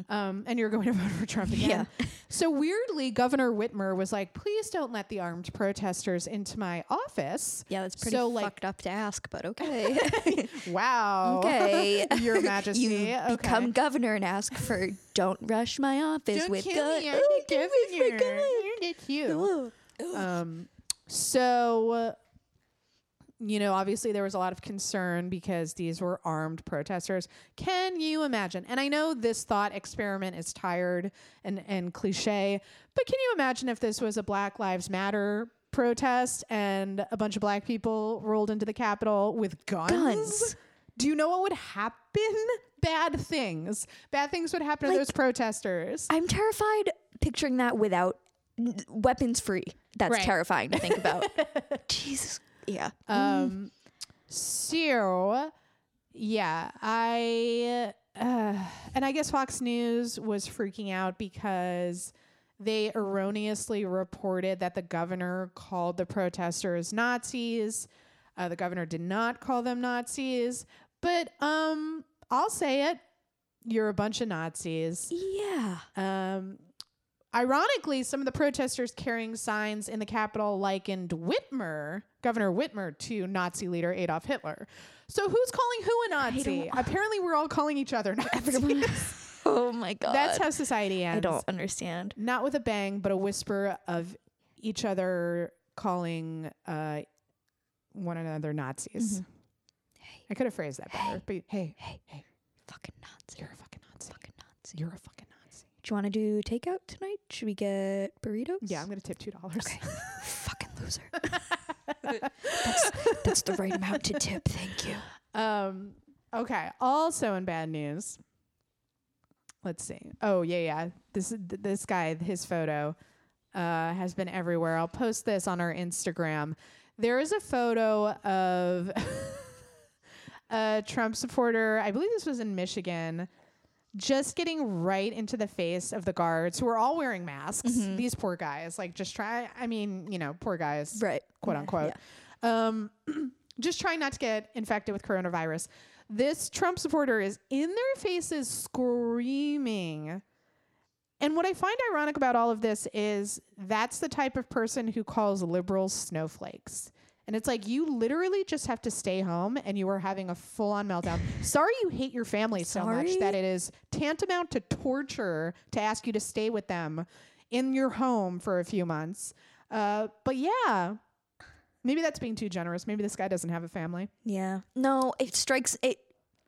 um, and you're going [laughs] to vote for Trump again. Yeah. So weirdly, Governor Whitmer was like, "Please don't let the armed protesters into my office." Yeah, that's pretty So, like- fucked up to ask, but okay. [laughs] Wow. okay. [laughs] Your Majesty. you okay. become governor and ask for don't rush my office Don't with kill gun. Oh, give me my governor. gun. It's you. Um, so, you know, obviously there was a lot of concern because these were armed protesters. Can you imagine? And I know this thought experiment is tired and, and cliche, but can you imagine if this was a Black Lives Matter protest and a bunch of black people rolled into the Capitol with guns? Guns. Do you know what would happen? Bad things. Bad things would happen to those protesters. I'm terrified picturing that without n- weapons free. That's Right. terrifying to think about. [laughs] Jesus. Yeah. Um, so yeah, I uh, and I guess Fox News was freaking out because they erroneously reported that the governor called the protesters Nazis. Uh, the governor did not call them Nazis, but um, I'll say it: you're a bunch of Nazis. yeah. Um, ironically, some of the protesters carrying signs in the Capitol likened Whitmer, Governor Whitmer, to Nazi leader Adolf Hitler. So who's calling who a Nazi? Apparently, we're all calling each other [laughs] Nazis. oh my god. [laughs] That's how society ends. I don't understand. Not with a bang, but a whisper of each other calling uh, one another Nazis. I could have phrased that better, but hey, Hey, hey, fucking Nazi. you're a fucking Nazi. Fucking Nazi. You're a fucking Nazi. Do you want to do takeout tonight? Should we get burritos? Yeah, I'm gonna tip two dollars. Okay. [laughs] fucking loser. that's that's the right amount to tip. Thank you. Um. Okay. Also in bad news. Let's see. Oh yeah, yeah. This th- this guy, his photo, uh, has been everywhere. I'll post this on our Instagram. There is a photo of [laughs] a Trump supporter. I believe this was in Michigan. Just getting right into the face of the guards who are all wearing masks. These poor guys, like, just try. I mean, you know, poor guys Right. quote Yeah, unquote. Um, [clears throat] just trying not to get infected with coronavirus. This Trump supporter is in their faces screaming. And what I find ironic about all of this is that's the type of person who calls liberals snowflakes. And it's like you literally just have to stay home and you are having a full on meltdown. [sighs] Sorry you hate your family so much that it is tantamount to torture to ask you to stay with them in your home for a few months. Uh, but yeah, maybe that's being too generous. Maybe this guy doesn't have a family. Yeah. No, it strikes it.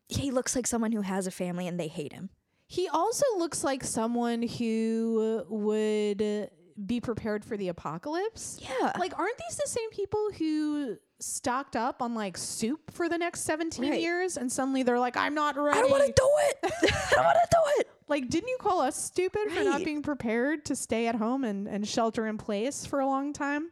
He looks like someone who has a family and they hate him. He also looks like someone who would be prepared for the apocalypse. Yeah. Like, aren't these the same people who stocked up on like soup for the next 17 Right. years and suddenly they're like, I'm not ready? I don't want to do it. [laughs] I don't want to do it. Like, didn't you call us stupid for not being prepared to stay at home and, and shelter in place for a long time?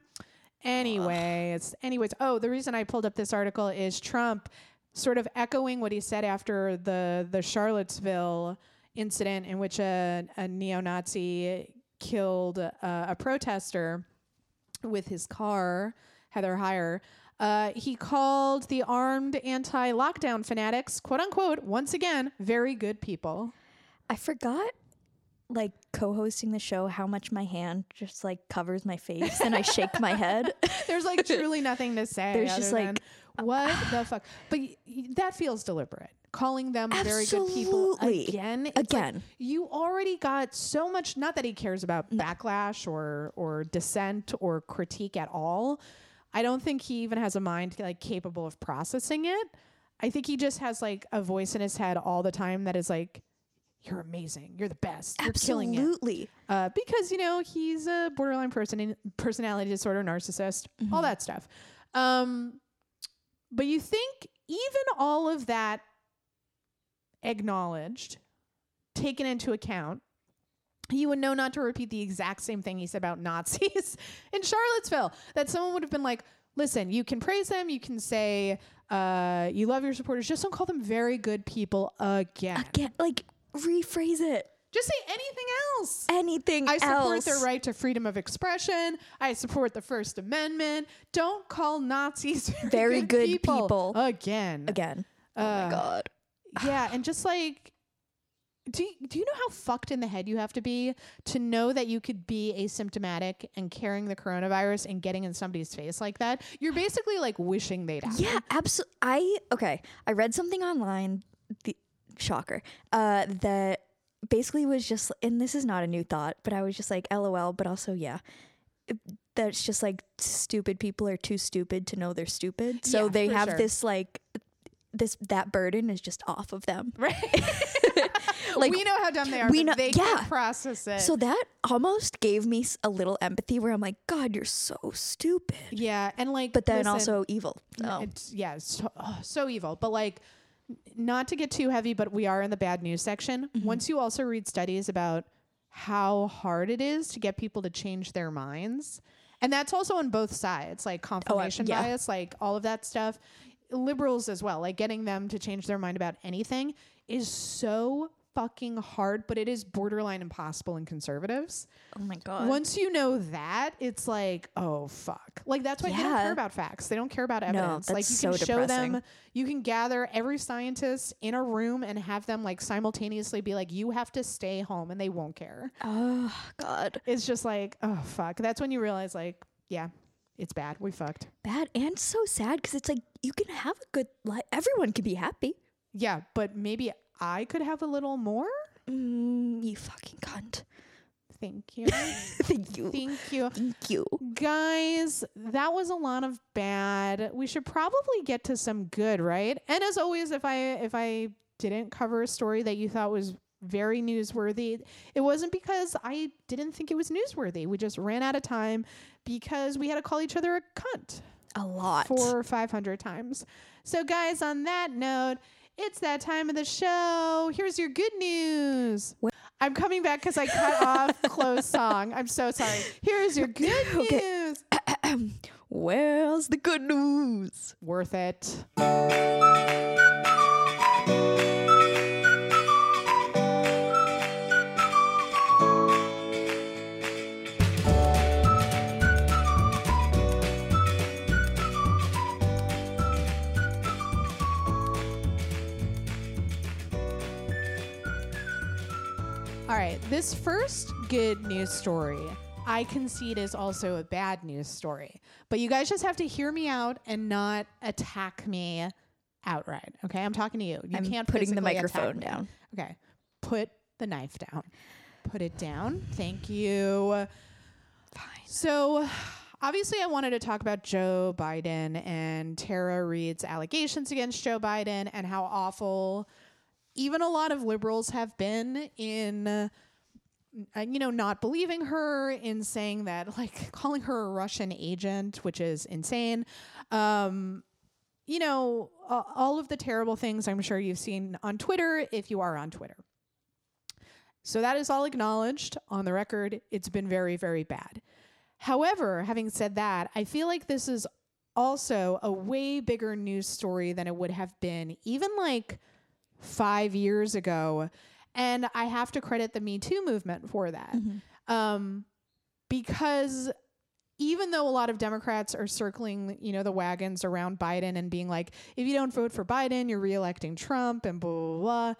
Anyways, anyways, oh, the reason I pulled up this article is Trump sort of echoing what he said after the the Charlottesville incident in which a, a neo-Nazi killed uh, a protester with his car, Heather Heyer. Uh, he called the armed anti-lockdown fanatics, quote unquote, once again, very good people. I forgot, like co-hosting the show, how much my hand just like covers my face and I shake my head. [laughs] [laughs] There's like truly nothing to say. There's just, like, than, what the fuck. But that feels deliberate. Calling them very good people Absolutely. again. it's like Again. you already got so much. Not that he cares about backlash or or dissent or critique at all. I don't think he even has a mind like capable of processing it. I think he just has like a voice in his head all the time that is like, "You're amazing. You're the best. You're killing it." Absolutely. uh, because you know he's a borderline person personality disorder narcissist all that stuff um, but you think even all of that acknowledged taken into account you would know not to repeat the exact same thing he said about nazis [laughs] in charlottesville that someone would have been like listen you can praise them you can say uh, you love your supporters just don't call them very good people again Again, like rephrase it. just say anything else Anything I support else. their right to freedom of expression. I support the First Amendment. Don't call Nazis [laughs] very, Very good people. again. Again. oh Uh, my god. Yeah, and just like, do you, do you know how fucked in the head you have to be to know that you could be asymptomatic and carrying the coronavirus and getting in somebody's face like that? You're basically like wishing they'd happen. Yeah, absolutely. I okay. I read something online. The shocker. Uh, that basically was just, and this is not a new thought, but I was just like, LOL. But also, yeah, It- that's just like stupid people are too stupid to know they're stupid. So Yeah, they have sure. this like this that burden is just off of them. [laughs] Right. [laughs] Like we know how dumb they are. we know- they yeah. can process it. so that almost gave me a little empathy where I'm like, God, you're so stupid. yeah, and like, But then listen, also evil. So It's yeah, it's so, oh, so evil. But like, not to get too heavy, but we are in the bad news section. Mm-hmm. Once you also read studies about how hard it is to get people to change their minds, and that's also on both sides, like confirmation yeah. bias, like all of that stuff. Liberals as well, like getting them to change their mind about anything is so fucking hard, but it is borderline impossible in conservatives. Oh my god. Once you know that, it's like, oh fuck. Like that's why they don't care about facts. They don't care about evidence. No, like you can so show depressing. them, you can gather every scientist in a room and have them like simultaneously be like, you have to stay home, and they won't care. oh god. It's just like, oh fuck. That's when you realize, like, yeah, it's bad. We fucked. Bad and so sad because it's like you can have a good life. Everyone can be happy. Yeah, but maybe I could have a little more. Mm, you fucking cunt. Thank you. [laughs] Thank you. Thank you. Thank you. Guys, that was a lot of bad. We should probably get to some good, right? And as always, if I if I didn't cover a story that you thought was very newsworthy, it wasn't because I didn't think it was newsworthy. We just ran out of time because we had to call each other a cunt A lot. four or five hundred times. So, guys, on that note, it's that time of the show. Here's your good news. What? I'm coming back because I cut [laughs] off close song. I'm so sorry. Here's your good [laughs] Okay. news. [clears throat] Where's the good news? Worth it. This first good news story I concede is also a bad news story. But you guys just have to hear me out and not attack me outright. Okay, I'm talking to you. You I'm can't putting the microphone down. Okay, put the knife down. Put it down. Thank you. Fine. So, obviously, I wanted to talk about Joe Biden and Tara Reade's allegations against Joe Biden and how awful even a lot of liberals have been in, uh, you know, not believing her, in saying that, [laughs] like, calling her a Russian agent, which is insane. Um, you know, a- all of the terrible things I'm sure you've seen on Twitter if you are on Twitter. So that is all acknowledged on the record. It's been very, very bad. However, having said that, I feel like this is also a way bigger news story than it would have been even like five years ago. And I have to credit the Me Too movement for that. Mm-hmm. Um, because even though a lot of Democrats are circling, you know, the wagons around Biden and being like, if you don't vote for Biden, you're reelecting Trump and blah, blah, blah.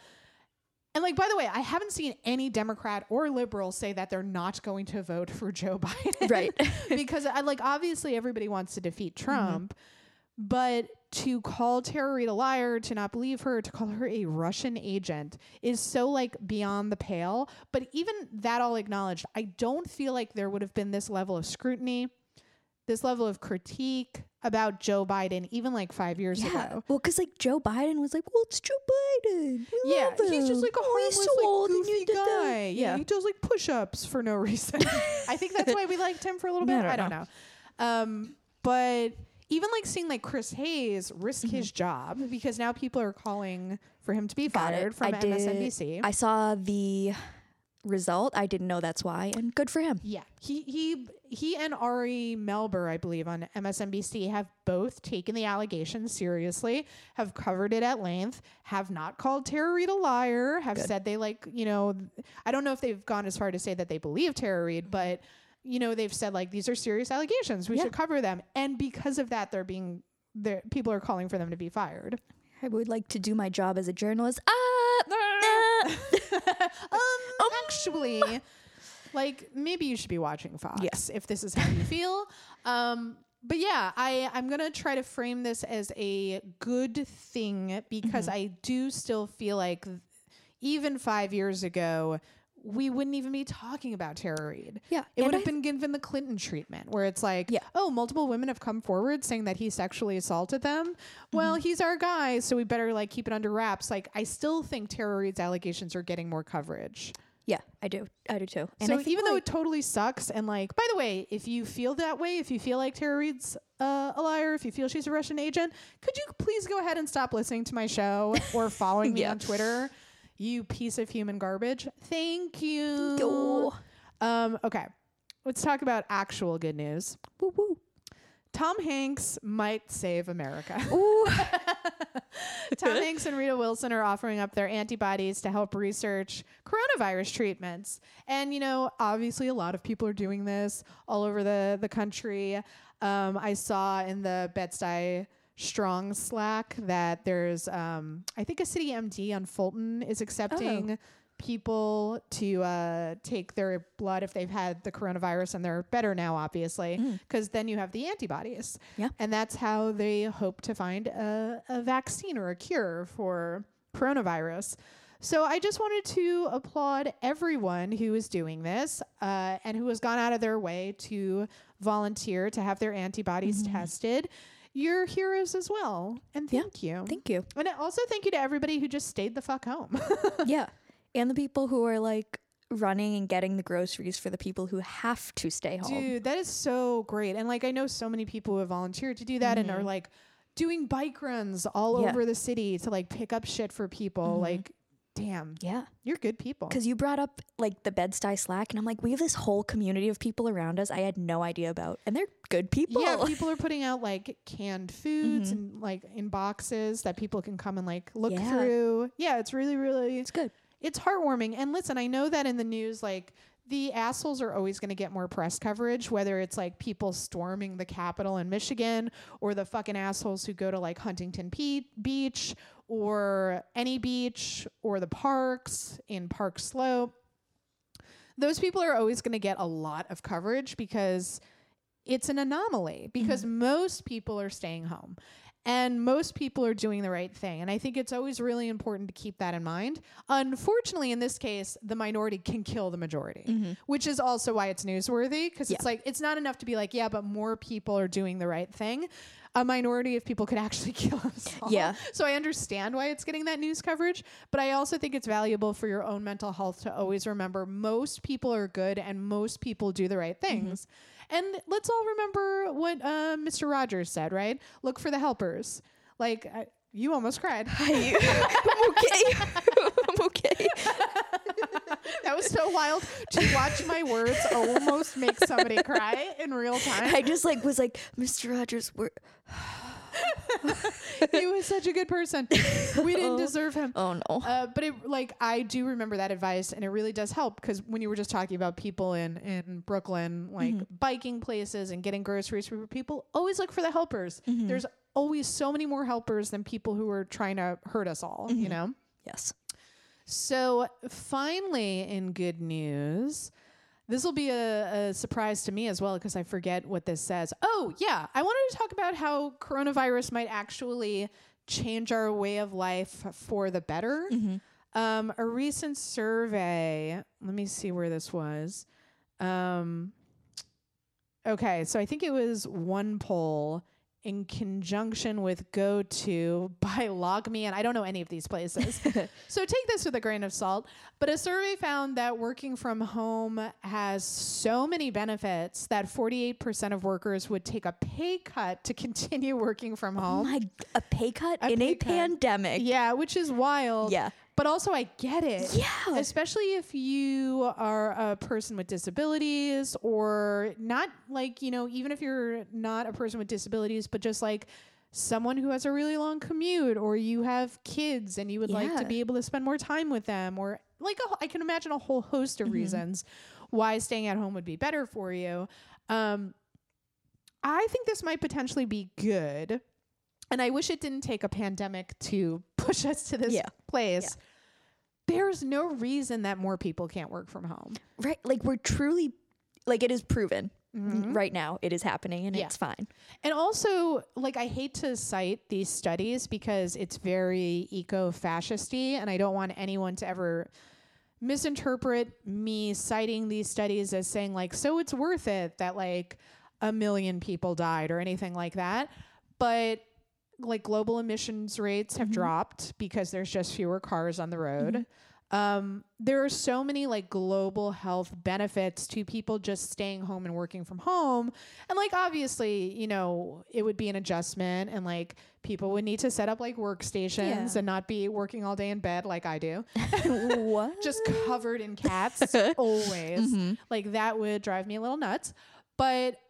And like, by the way, I haven't seen any Democrat or liberal say that they're not going to vote for Joe [laughs] Biden. Right. [laughs] because I like obviously everybody wants to defeat mm-hmm. Trump, but to call Tara Reade a liar, to not believe her, to call her a Russian agent is so like beyond the pale. But even that all acknowledged, I don't feel like there would have been this level of scrutiny, this level of critique about Joe Biden even like five years Yeah. ago. Well, because like Joe Biden was like, well, it's Joe Biden. We Yeah, he's just like a Oh, he's harmless, so old and goofy you guy. Yeah, he does like push-ups for no reason. [laughs] I think that's why we liked him for a little bit. I don't I don't know. Um, but even like seeing like Chris Hayes risk his job because now people are calling for him to be Mm-hmm. Got it. fired from I did- MSNBC. I saw the result. I didn't know that's why, and good for him. yeah, he he he and Ari Melber, I believe, on MSNBC have both taken the allegations seriously, have covered it at length, have not called Tara Reade a liar, have Good. said they like, you know, I don't know if they've gone as far to say that they believe Tara Reade, but you know, they've said like these are serious allegations. We Yeah. should cover them, and because of that, they're being. They're, people are calling for them to be fired. I would like to do my job as a journalist. Ah, ah. [laughs] [laughs] um, actually, like maybe you should be watching Fox Yes. if this is how you feel. Um, but yeah, I I'm gonna try to frame this as a good thing because Mm-hmm. I do still feel like th- even five years ago. We wouldn't even be talking about Tara Reade. Yeah, It would have been given the Clinton treatment where it's like, Yeah. oh, multiple women have come forward saying that he sexually assaulted them. Well, Mm-hmm. he's our guy, so we better like keep it under wraps. Like, I still think Tara Reade's allegations are getting more coverage. Yeah, I do. I do too. And so think, even though it totally sucks, and like, by the way, if you feel that way, if you feel like Tara Reade's uh, a liar, if you feel she's a Russian agent, could you please go ahead and stop listening to my show or following [laughs] me Yeah. on Twitter? You piece of human garbage. Thank you. Yo. Um, okay, let's talk about actual good news. woo woo. Tom Hanks might save America. Ooh. [laughs] Tom [laughs] Hanks and Rita Wilson are offering up their antibodies to help research coronavirus treatments. And, you know, obviously a lot of people are doing this all over the, the country. Um, I saw in the Bed-Stuy Strong Slack that there's, um, I think a CityMD on Fulton is accepting people to uh, take their blood if they've had the coronavirus and they're better now, obviously, because then you have the antibodies. Yeah. And that's how they hope to find a, a vaccine or a cure for coronavirus. So I just wanted to applaud everyone who is doing this uh, and who has gone out of their way to volunteer to have their antibodies tested. You're heroes as well. And Yeah. thank you. Thank you. and also thank you to everybody who just stayed the fuck home. [laughs] yeah. And the people who are like running and getting the groceries for the people who have to stay home. Dude, that is so great. And like I know so many people who have volunteered to do that and are mm-hmm. like doing bike runs all Yeah. over the city to like pick up shit for people. Mm-hmm. Like, damn, Yeah. you're good people. Because you brought up like the Bed-Stuy Slack, and I'm like, we have this whole community of people around us I had no idea about, and they're good people. Yeah, [laughs] people are putting out like canned foods mm-hmm. and like in boxes that people can come and like look Yeah. through. Yeah, it's really, really it's good. it's heartwarming. And listen, I know that in the news, like the assholes are always going to get more press coverage, whether it's like people storming the Capitol in Michigan or the fucking assholes who go to like Huntington Pe- Beach or any beach or the parks in Park Slope. Those people are always going to get a lot of coverage because it's an anomaly because mm-hmm. most people are staying home and most people are doing the right thing. And I think it's always really important to keep that in mind. Unfortunately, in this case, the minority can kill the majority, mm-hmm. which is also why it's newsworthy because it's like, it's not enough to be like, yeah, but more people are doing the right thing. A minority of people could actually [laughs] kill us all. Yeah. So I understand why it's getting that news coverage, but I also think it's valuable for your own mental health to always remember most people are good and most people do the right things. And let's all remember what uh, Mr. Rogers said, right? Look for the helpers. Like, I, you almost cried. [laughs] I'm okay. I'm okay. [laughs] that was so wild to watch my words almost make somebody cry in real time. I just like was like, Mr. Rogers, we're [laughs] he was such a good person. We didn't deserve him. oh no. Uh, but it like I do remember that advice, and it really does help because when you were just talking about people in in Brooklyn, like biking places and getting groceries for people, always look for the helpers. There's always so many more helpers than people who are trying to hurt us all. You know. yes. So finally, in good news. This will be a, a surprise to me as well because I forget what this says. Oh, yeah. I wanted to talk about how coronavirus might actually change our way of life for the better. Um, a recent survey, let me see where this was. Um, okay, so I think it was one poll in conjunction with go to [laughs] by LogMe, and I don't know any of these places. [laughs] so take this with a grain of salt. But a survey found that working from home has so many benefits that 48% of workers would take a pay cut to [laughs] continue working from Oh home. my, a pay cut A in pay a cut. pandemic. Yeah, which is wild. Yeah. But also, I get it. Yeah. Especially if you are a person with disabilities or not like, you know, even if you're not a person with disabilities, but just like someone who has a really long commute or you have kids and you would like to be able to spend more time with them or like a, I can imagine a whole host Mm-hmm. of reasons why staying at home would be better for you. Um, I think this might potentially be good. And I wish it didn't take a pandemic to [laughs] push us to this Yeah. place. There's no reason that more people can't work from home. Right. Like we're truly, like it is proven mm-hmm. right now. It is happening and Yeah. it's fine. And also, like, I hate to cite these studies because it's very eco fascisty, and I don't want anyone to ever misinterpret me citing these studies as saying, like, so it's worth it that, like, a million people died or anything like that. But, like, global emissions rates have mm-hmm. dropped because there's just fewer cars on the road. Mm-hmm. Um, there are so many like global health benefits to people just staying home and working from home. And like obviously, you know, it would be an adjustment and like people would need to set up like workstations Yeah. and not be working all day in bed like I do. [laughs] what? just covered in cats [laughs] always. Mm-hmm. Like that would drive me a little nuts. But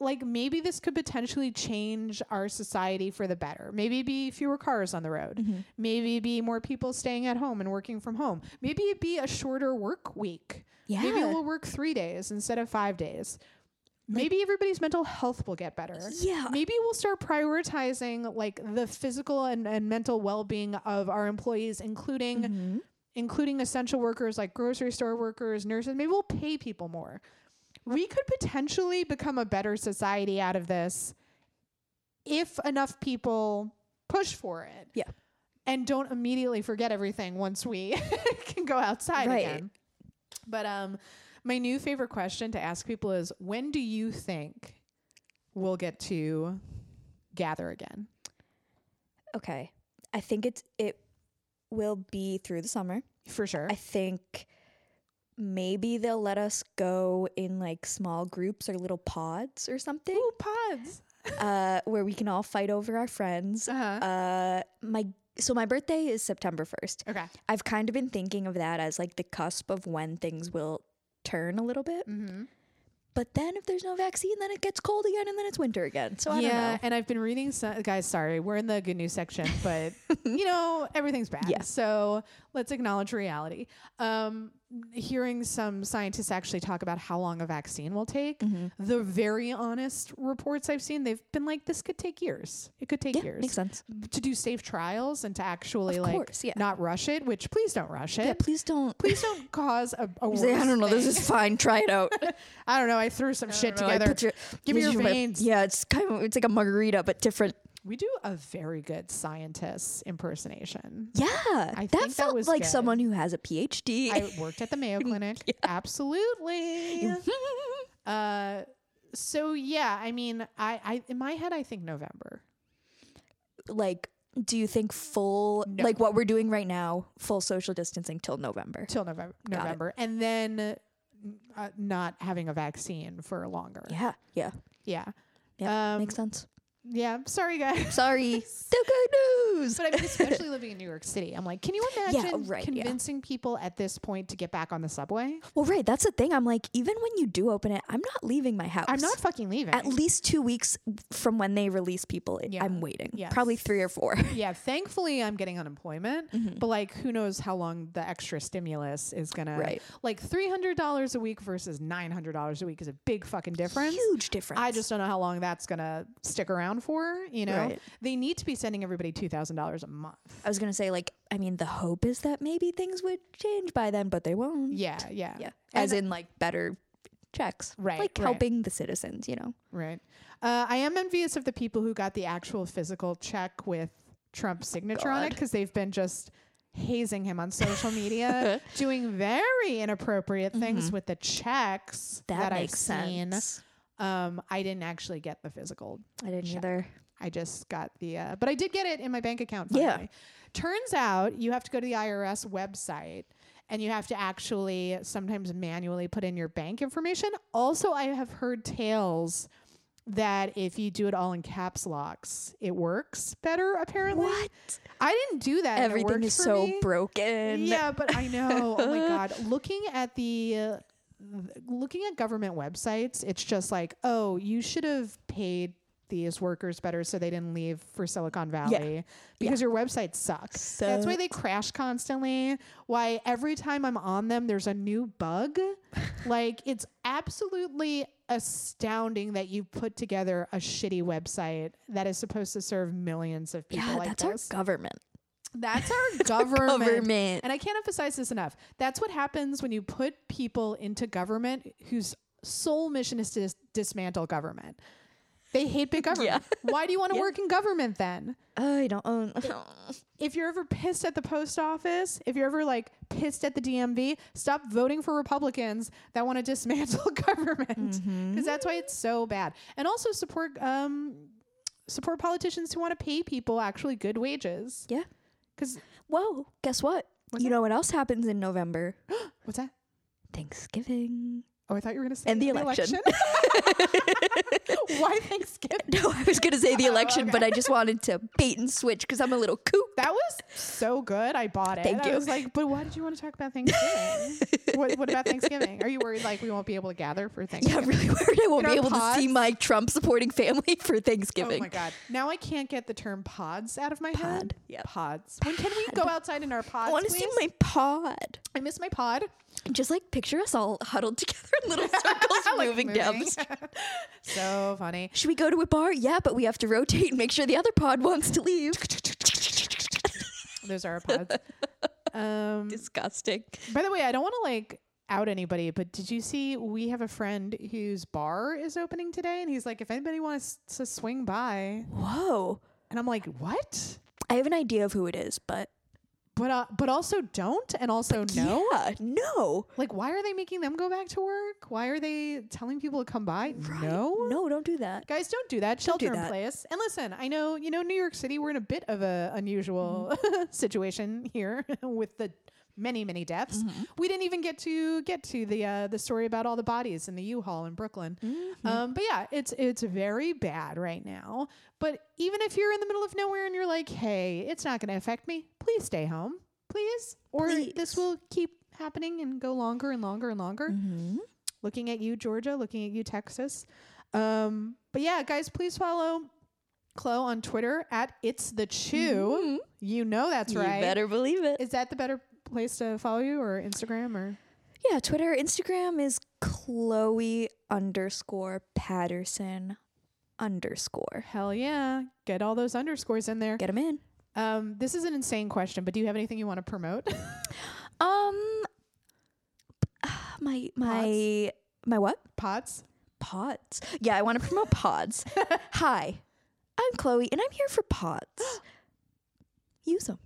like maybe this could potentially change our society for the better. Maybe be fewer cars on the road. Mm-hmm. Maybe be more people staying at home and working from home. Maybe it be a shorter work week. Yeah. Maybe we'll work 3 days instead of 5 days. Maybe everybody's mental health will get better. Yeah. Maybe we'll start prioritizing like the physical and, and mental well-being of our employees including Mm-hmm. including essential workers like grocery store workers, nurses. Maybe we'll pay people more. We could potentially become a better society out of this if enough people push for it. Yeah. And don't immediately forget everything once we [laughs] can go outside Right. again. But um my new favorite question to ask people is when do you think we'll get to gather again? Okay. I think it's it will be through the summer. For sure. I think maybe they'll let us go in like small groups or little pods or something Ooh, pods. [laughs] uh, where we can all fight over our friends. Uh-huh. Uh, my so my birthday is September 1st. okay. I've kind of been thinking of that as like the cusp of when things will turn a little bit. Mm-hmm. But then if there's no vaccine, then it gets cold again and then it's winter again. So I yeah, don't know. and I've been reading some guys. Sorry, we're in the good news section, but [laughs] you know everything's bad. Yeah. So let's acknowledge reality. Um, hearing some scientists actually talk about how long a vaccine will take. Mm-hmm. The very honest reports I've seen, they've been like, this could take years. It could take Yeah, years makes sense. to do safe trials and to actually Of like course, yeah. not rush it. Which please don't rush it. Yeah, please don't. [laughs] Please don't cause a, a worse Say, I don't know. This is fine. Try it out. [laughs] I don't know. I threw some shit I I together. your- Give me your my- veins. Yeah, it's kind of it's like a margarita but different. We do a very good scientist impersonation. Yeah, think that that felt was like good. someone who has a PhD. I worked at the Mayo [laughs] Clinic. Absolutely. [laughs] Uh, so yeah, I mean, I, I in my head, I think November. like, do you think full No. like what we're doing right now, full social distancing till November? till November, Got it. November, and then uh, not having a vaccine for longer. Yeah, yeah, yeah, yeah. Um, makes sense. Yeah. Sorry, guys. Sorry, [laughs] still good news. But I mean, [laughs] especially living in New York City, I'm like, can you imagine right, yeah. convincing people at this point to get back on the subway? well, right, that's the thing. I'm like, even when you do open it, I'm not leaving my house. I'm not fucking leaving. At least two weeks from when they release people, Yeah. I'm waiting. Yeah. Probably three or four. [laughs] yeah, thankfully I'm getting unemployment, Mm-hmm. but like who knows how long the extra stimulus is gonna Right. like three hundred dollars a week versus nine hundred dollars a week is a big fucking difference. Huge difference. I just don't know how long that's gonna stick around for. You know, Right. they need to be sending everybody two thousand dollars a month. I was gonna say, like, I mean, the hope is that maybe things would change by then, but they won't. Yeah, yeah, Yeah. And- As in like better checks. Right, Like right. helping the citizens, you know. right. Uh, I am envious of the people who got the actual physical check with Trump's signature on it because they've been just hazing him on social media, [laughs] doing very inappropriate things with the checks Mm-hmm. That, that, makes I've seen. Um, I didn't actually get the physical. I didn't check. either. I just got the, uh, but I did get it in my bank account. Yeah. Turns out you have to go to the IRS website and you have to actually sometimes manually put in your bank information. Also, I have heard tales that if you do it all in caps locks, it works better. Apparently, What? I didn't do that. Everything is so me. broken. Yeah, but I know. oh my god, [laughs] looking at the uh, looking at government websites, it's just like, oh, you should have paid these workers better so they didn't leave for Silicon Valley because your website sucks. That's why they crash constantly. Why every time I'm on them there's a new bug. [laughs] like it's absolutely astounding that you put together a shitty website that is supposed to serve millions of people Yeah, like that's this. our government. That's our [laughs] government. government. And I can't emphasize this enough. That's what happens when you put people into government whose sole mission is to dis- dismantle government. They hate big [laughs] government. Why do you want to Yeah. work in government then? I don't own. [laughs] If you're ever pissed at the post office, if you're ever like pissed at the DMV, stop voting for Republicans that want to dismantle government because that's why it's so bad. And also support um support politicians who want to pay people actually good wages. yeah. Because well, Guess what? What's you that? know what else happens in November? [gasps] what's that? Thanksgiving. Oh, I thought you were going to say And the election. [laughs] [laughs] Why Thanksgiving? No, I was gonna say the [laughs] oh, election, okay. but I just wanted to bait and switch because I'm a little kook. That was so good. I bought it. Thank I you. was like, but why did you want to talk about Thanksgiving? what, what about Thanksgiving? Are you worried like we won't be able to gather for [laughs] Yeah, Thanksgiving? I'm really worried I won't In be able to see my Trump supporting family for oh Thanksgiving. Oh my god! Now I can't get the term pods out of my head. Pod, yeah. Pods. When can we go outside in our pods? I want to see my pod. I miss my pod. Just like picture us all huddled [laughs] together in little circles [laughs] Like moving, down the street. [laughs] so funny. Should we go to a bar? Yeah, but we have to rotate and make sure the other pod wants to leave. Those are our pods. um, Disgusting. by the way, I don't want to like out anybody, but did you see we have a friend whose bar is opening today, and he's like, if anybody wants to swing by, Whoa. and I'm like, what? I have an idea of who it is, but But uh, but also don't, and also no. Yeah, no. Like, why are they making them go back to work? Why are they telling people to come by? No, No, don't do that. Guys, don't do that. Shelter do in place. And listen, I know, you know, New York City, we're in a bit of a unusual Mm-hmm. [laughs] situation here [laughs] with the many, many deaths. Mm-hmm. We didn't even get to get to the uh, the story about all the bodies in the U-Haul in Brooklyn. Mm-hmm. Um, but yeah, it's it's very bad right now. But even if you're in the middle of nowhere and you're like, hey, it's not going to affect me, please stay home, please, or this will keep happening and go longer and longer and longer Mm-hmm. looking at you, Georgia, looking at you, Texas. Um, but yeah, guys, please follow Chloe on Twitter at It's the Chew. You know that's Mm-hmm. You right. better believe it. Is that the better place to follow you or Instagram or Yeah, Twitter, Instagram is Chloe underscore Patterson underscore. hell yeah. Get all those underscores in there. Get them in. Um, this is an insane question, but do you have anything you want to promote? [laughs] Um, my my my what? Pods? Pods. Yeah, I want to promote pods. [laughs] Hi, I'm Chloe, and I'm here for pods. [gasps] Use them.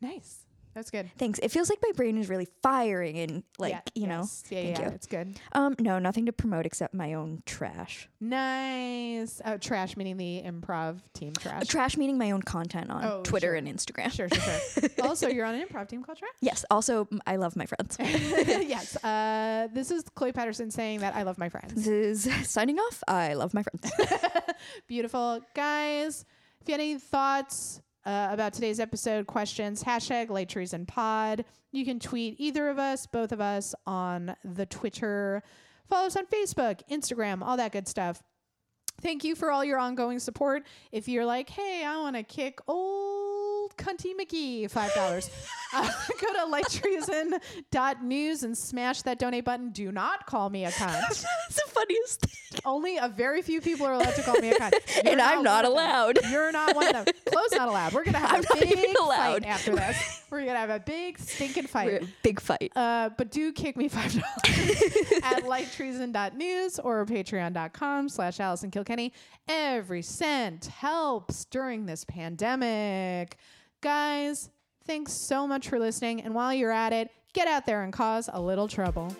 Nice. That's good. Thanks. It feels like my brain is really firing and like Yeah, you know. Yeah, Thank yeah, you. it's good. Um, no, nothing to promote except my own trash. Nice. Uh, trash meaning the improv team trash. Uh, trash meaning my own content on Oh, Twitter sure. and Instagram. sure, sure, sure. [laughs] also, you're on an improv team called Trash. Yes. Also, m- I love my friends. [laughs] yes. Uh, this is Chloe Patterson saying that I love my friends. this is [laughs] signing off. I love my friends. Beautiful. Guys, if you had any thoughts uh, about today's episode, questions, hashtag Light Treason pod. You can tweet either of us, both of us on the Twitter. Follow us on Facebook, Instagram, all that good stuff. Thank you for all your ongoing support. If you're like, hey, I want to kick old cunty McGee, $5. uh, [laughs] go to lighttreason.news and smash that donate button. Do not call me a cunt. [laughs] That's the funniest thing. Only a very few people are allowed to call me a cunt. [laughs] You're And I'm not one of them. allowed. You're not one of them. Chloe's not allowed. We're gonna have I'm a big fight after this. We're gonna have a big stinking fight. big fight. Uh, but do kick me five dollars at lighttreason.news or patreon.com slash Allison Kilkenny. Every cent helps during this pandemic. Guys, thanks so much for listening. And while you're at it, get out there and cause a little trouble.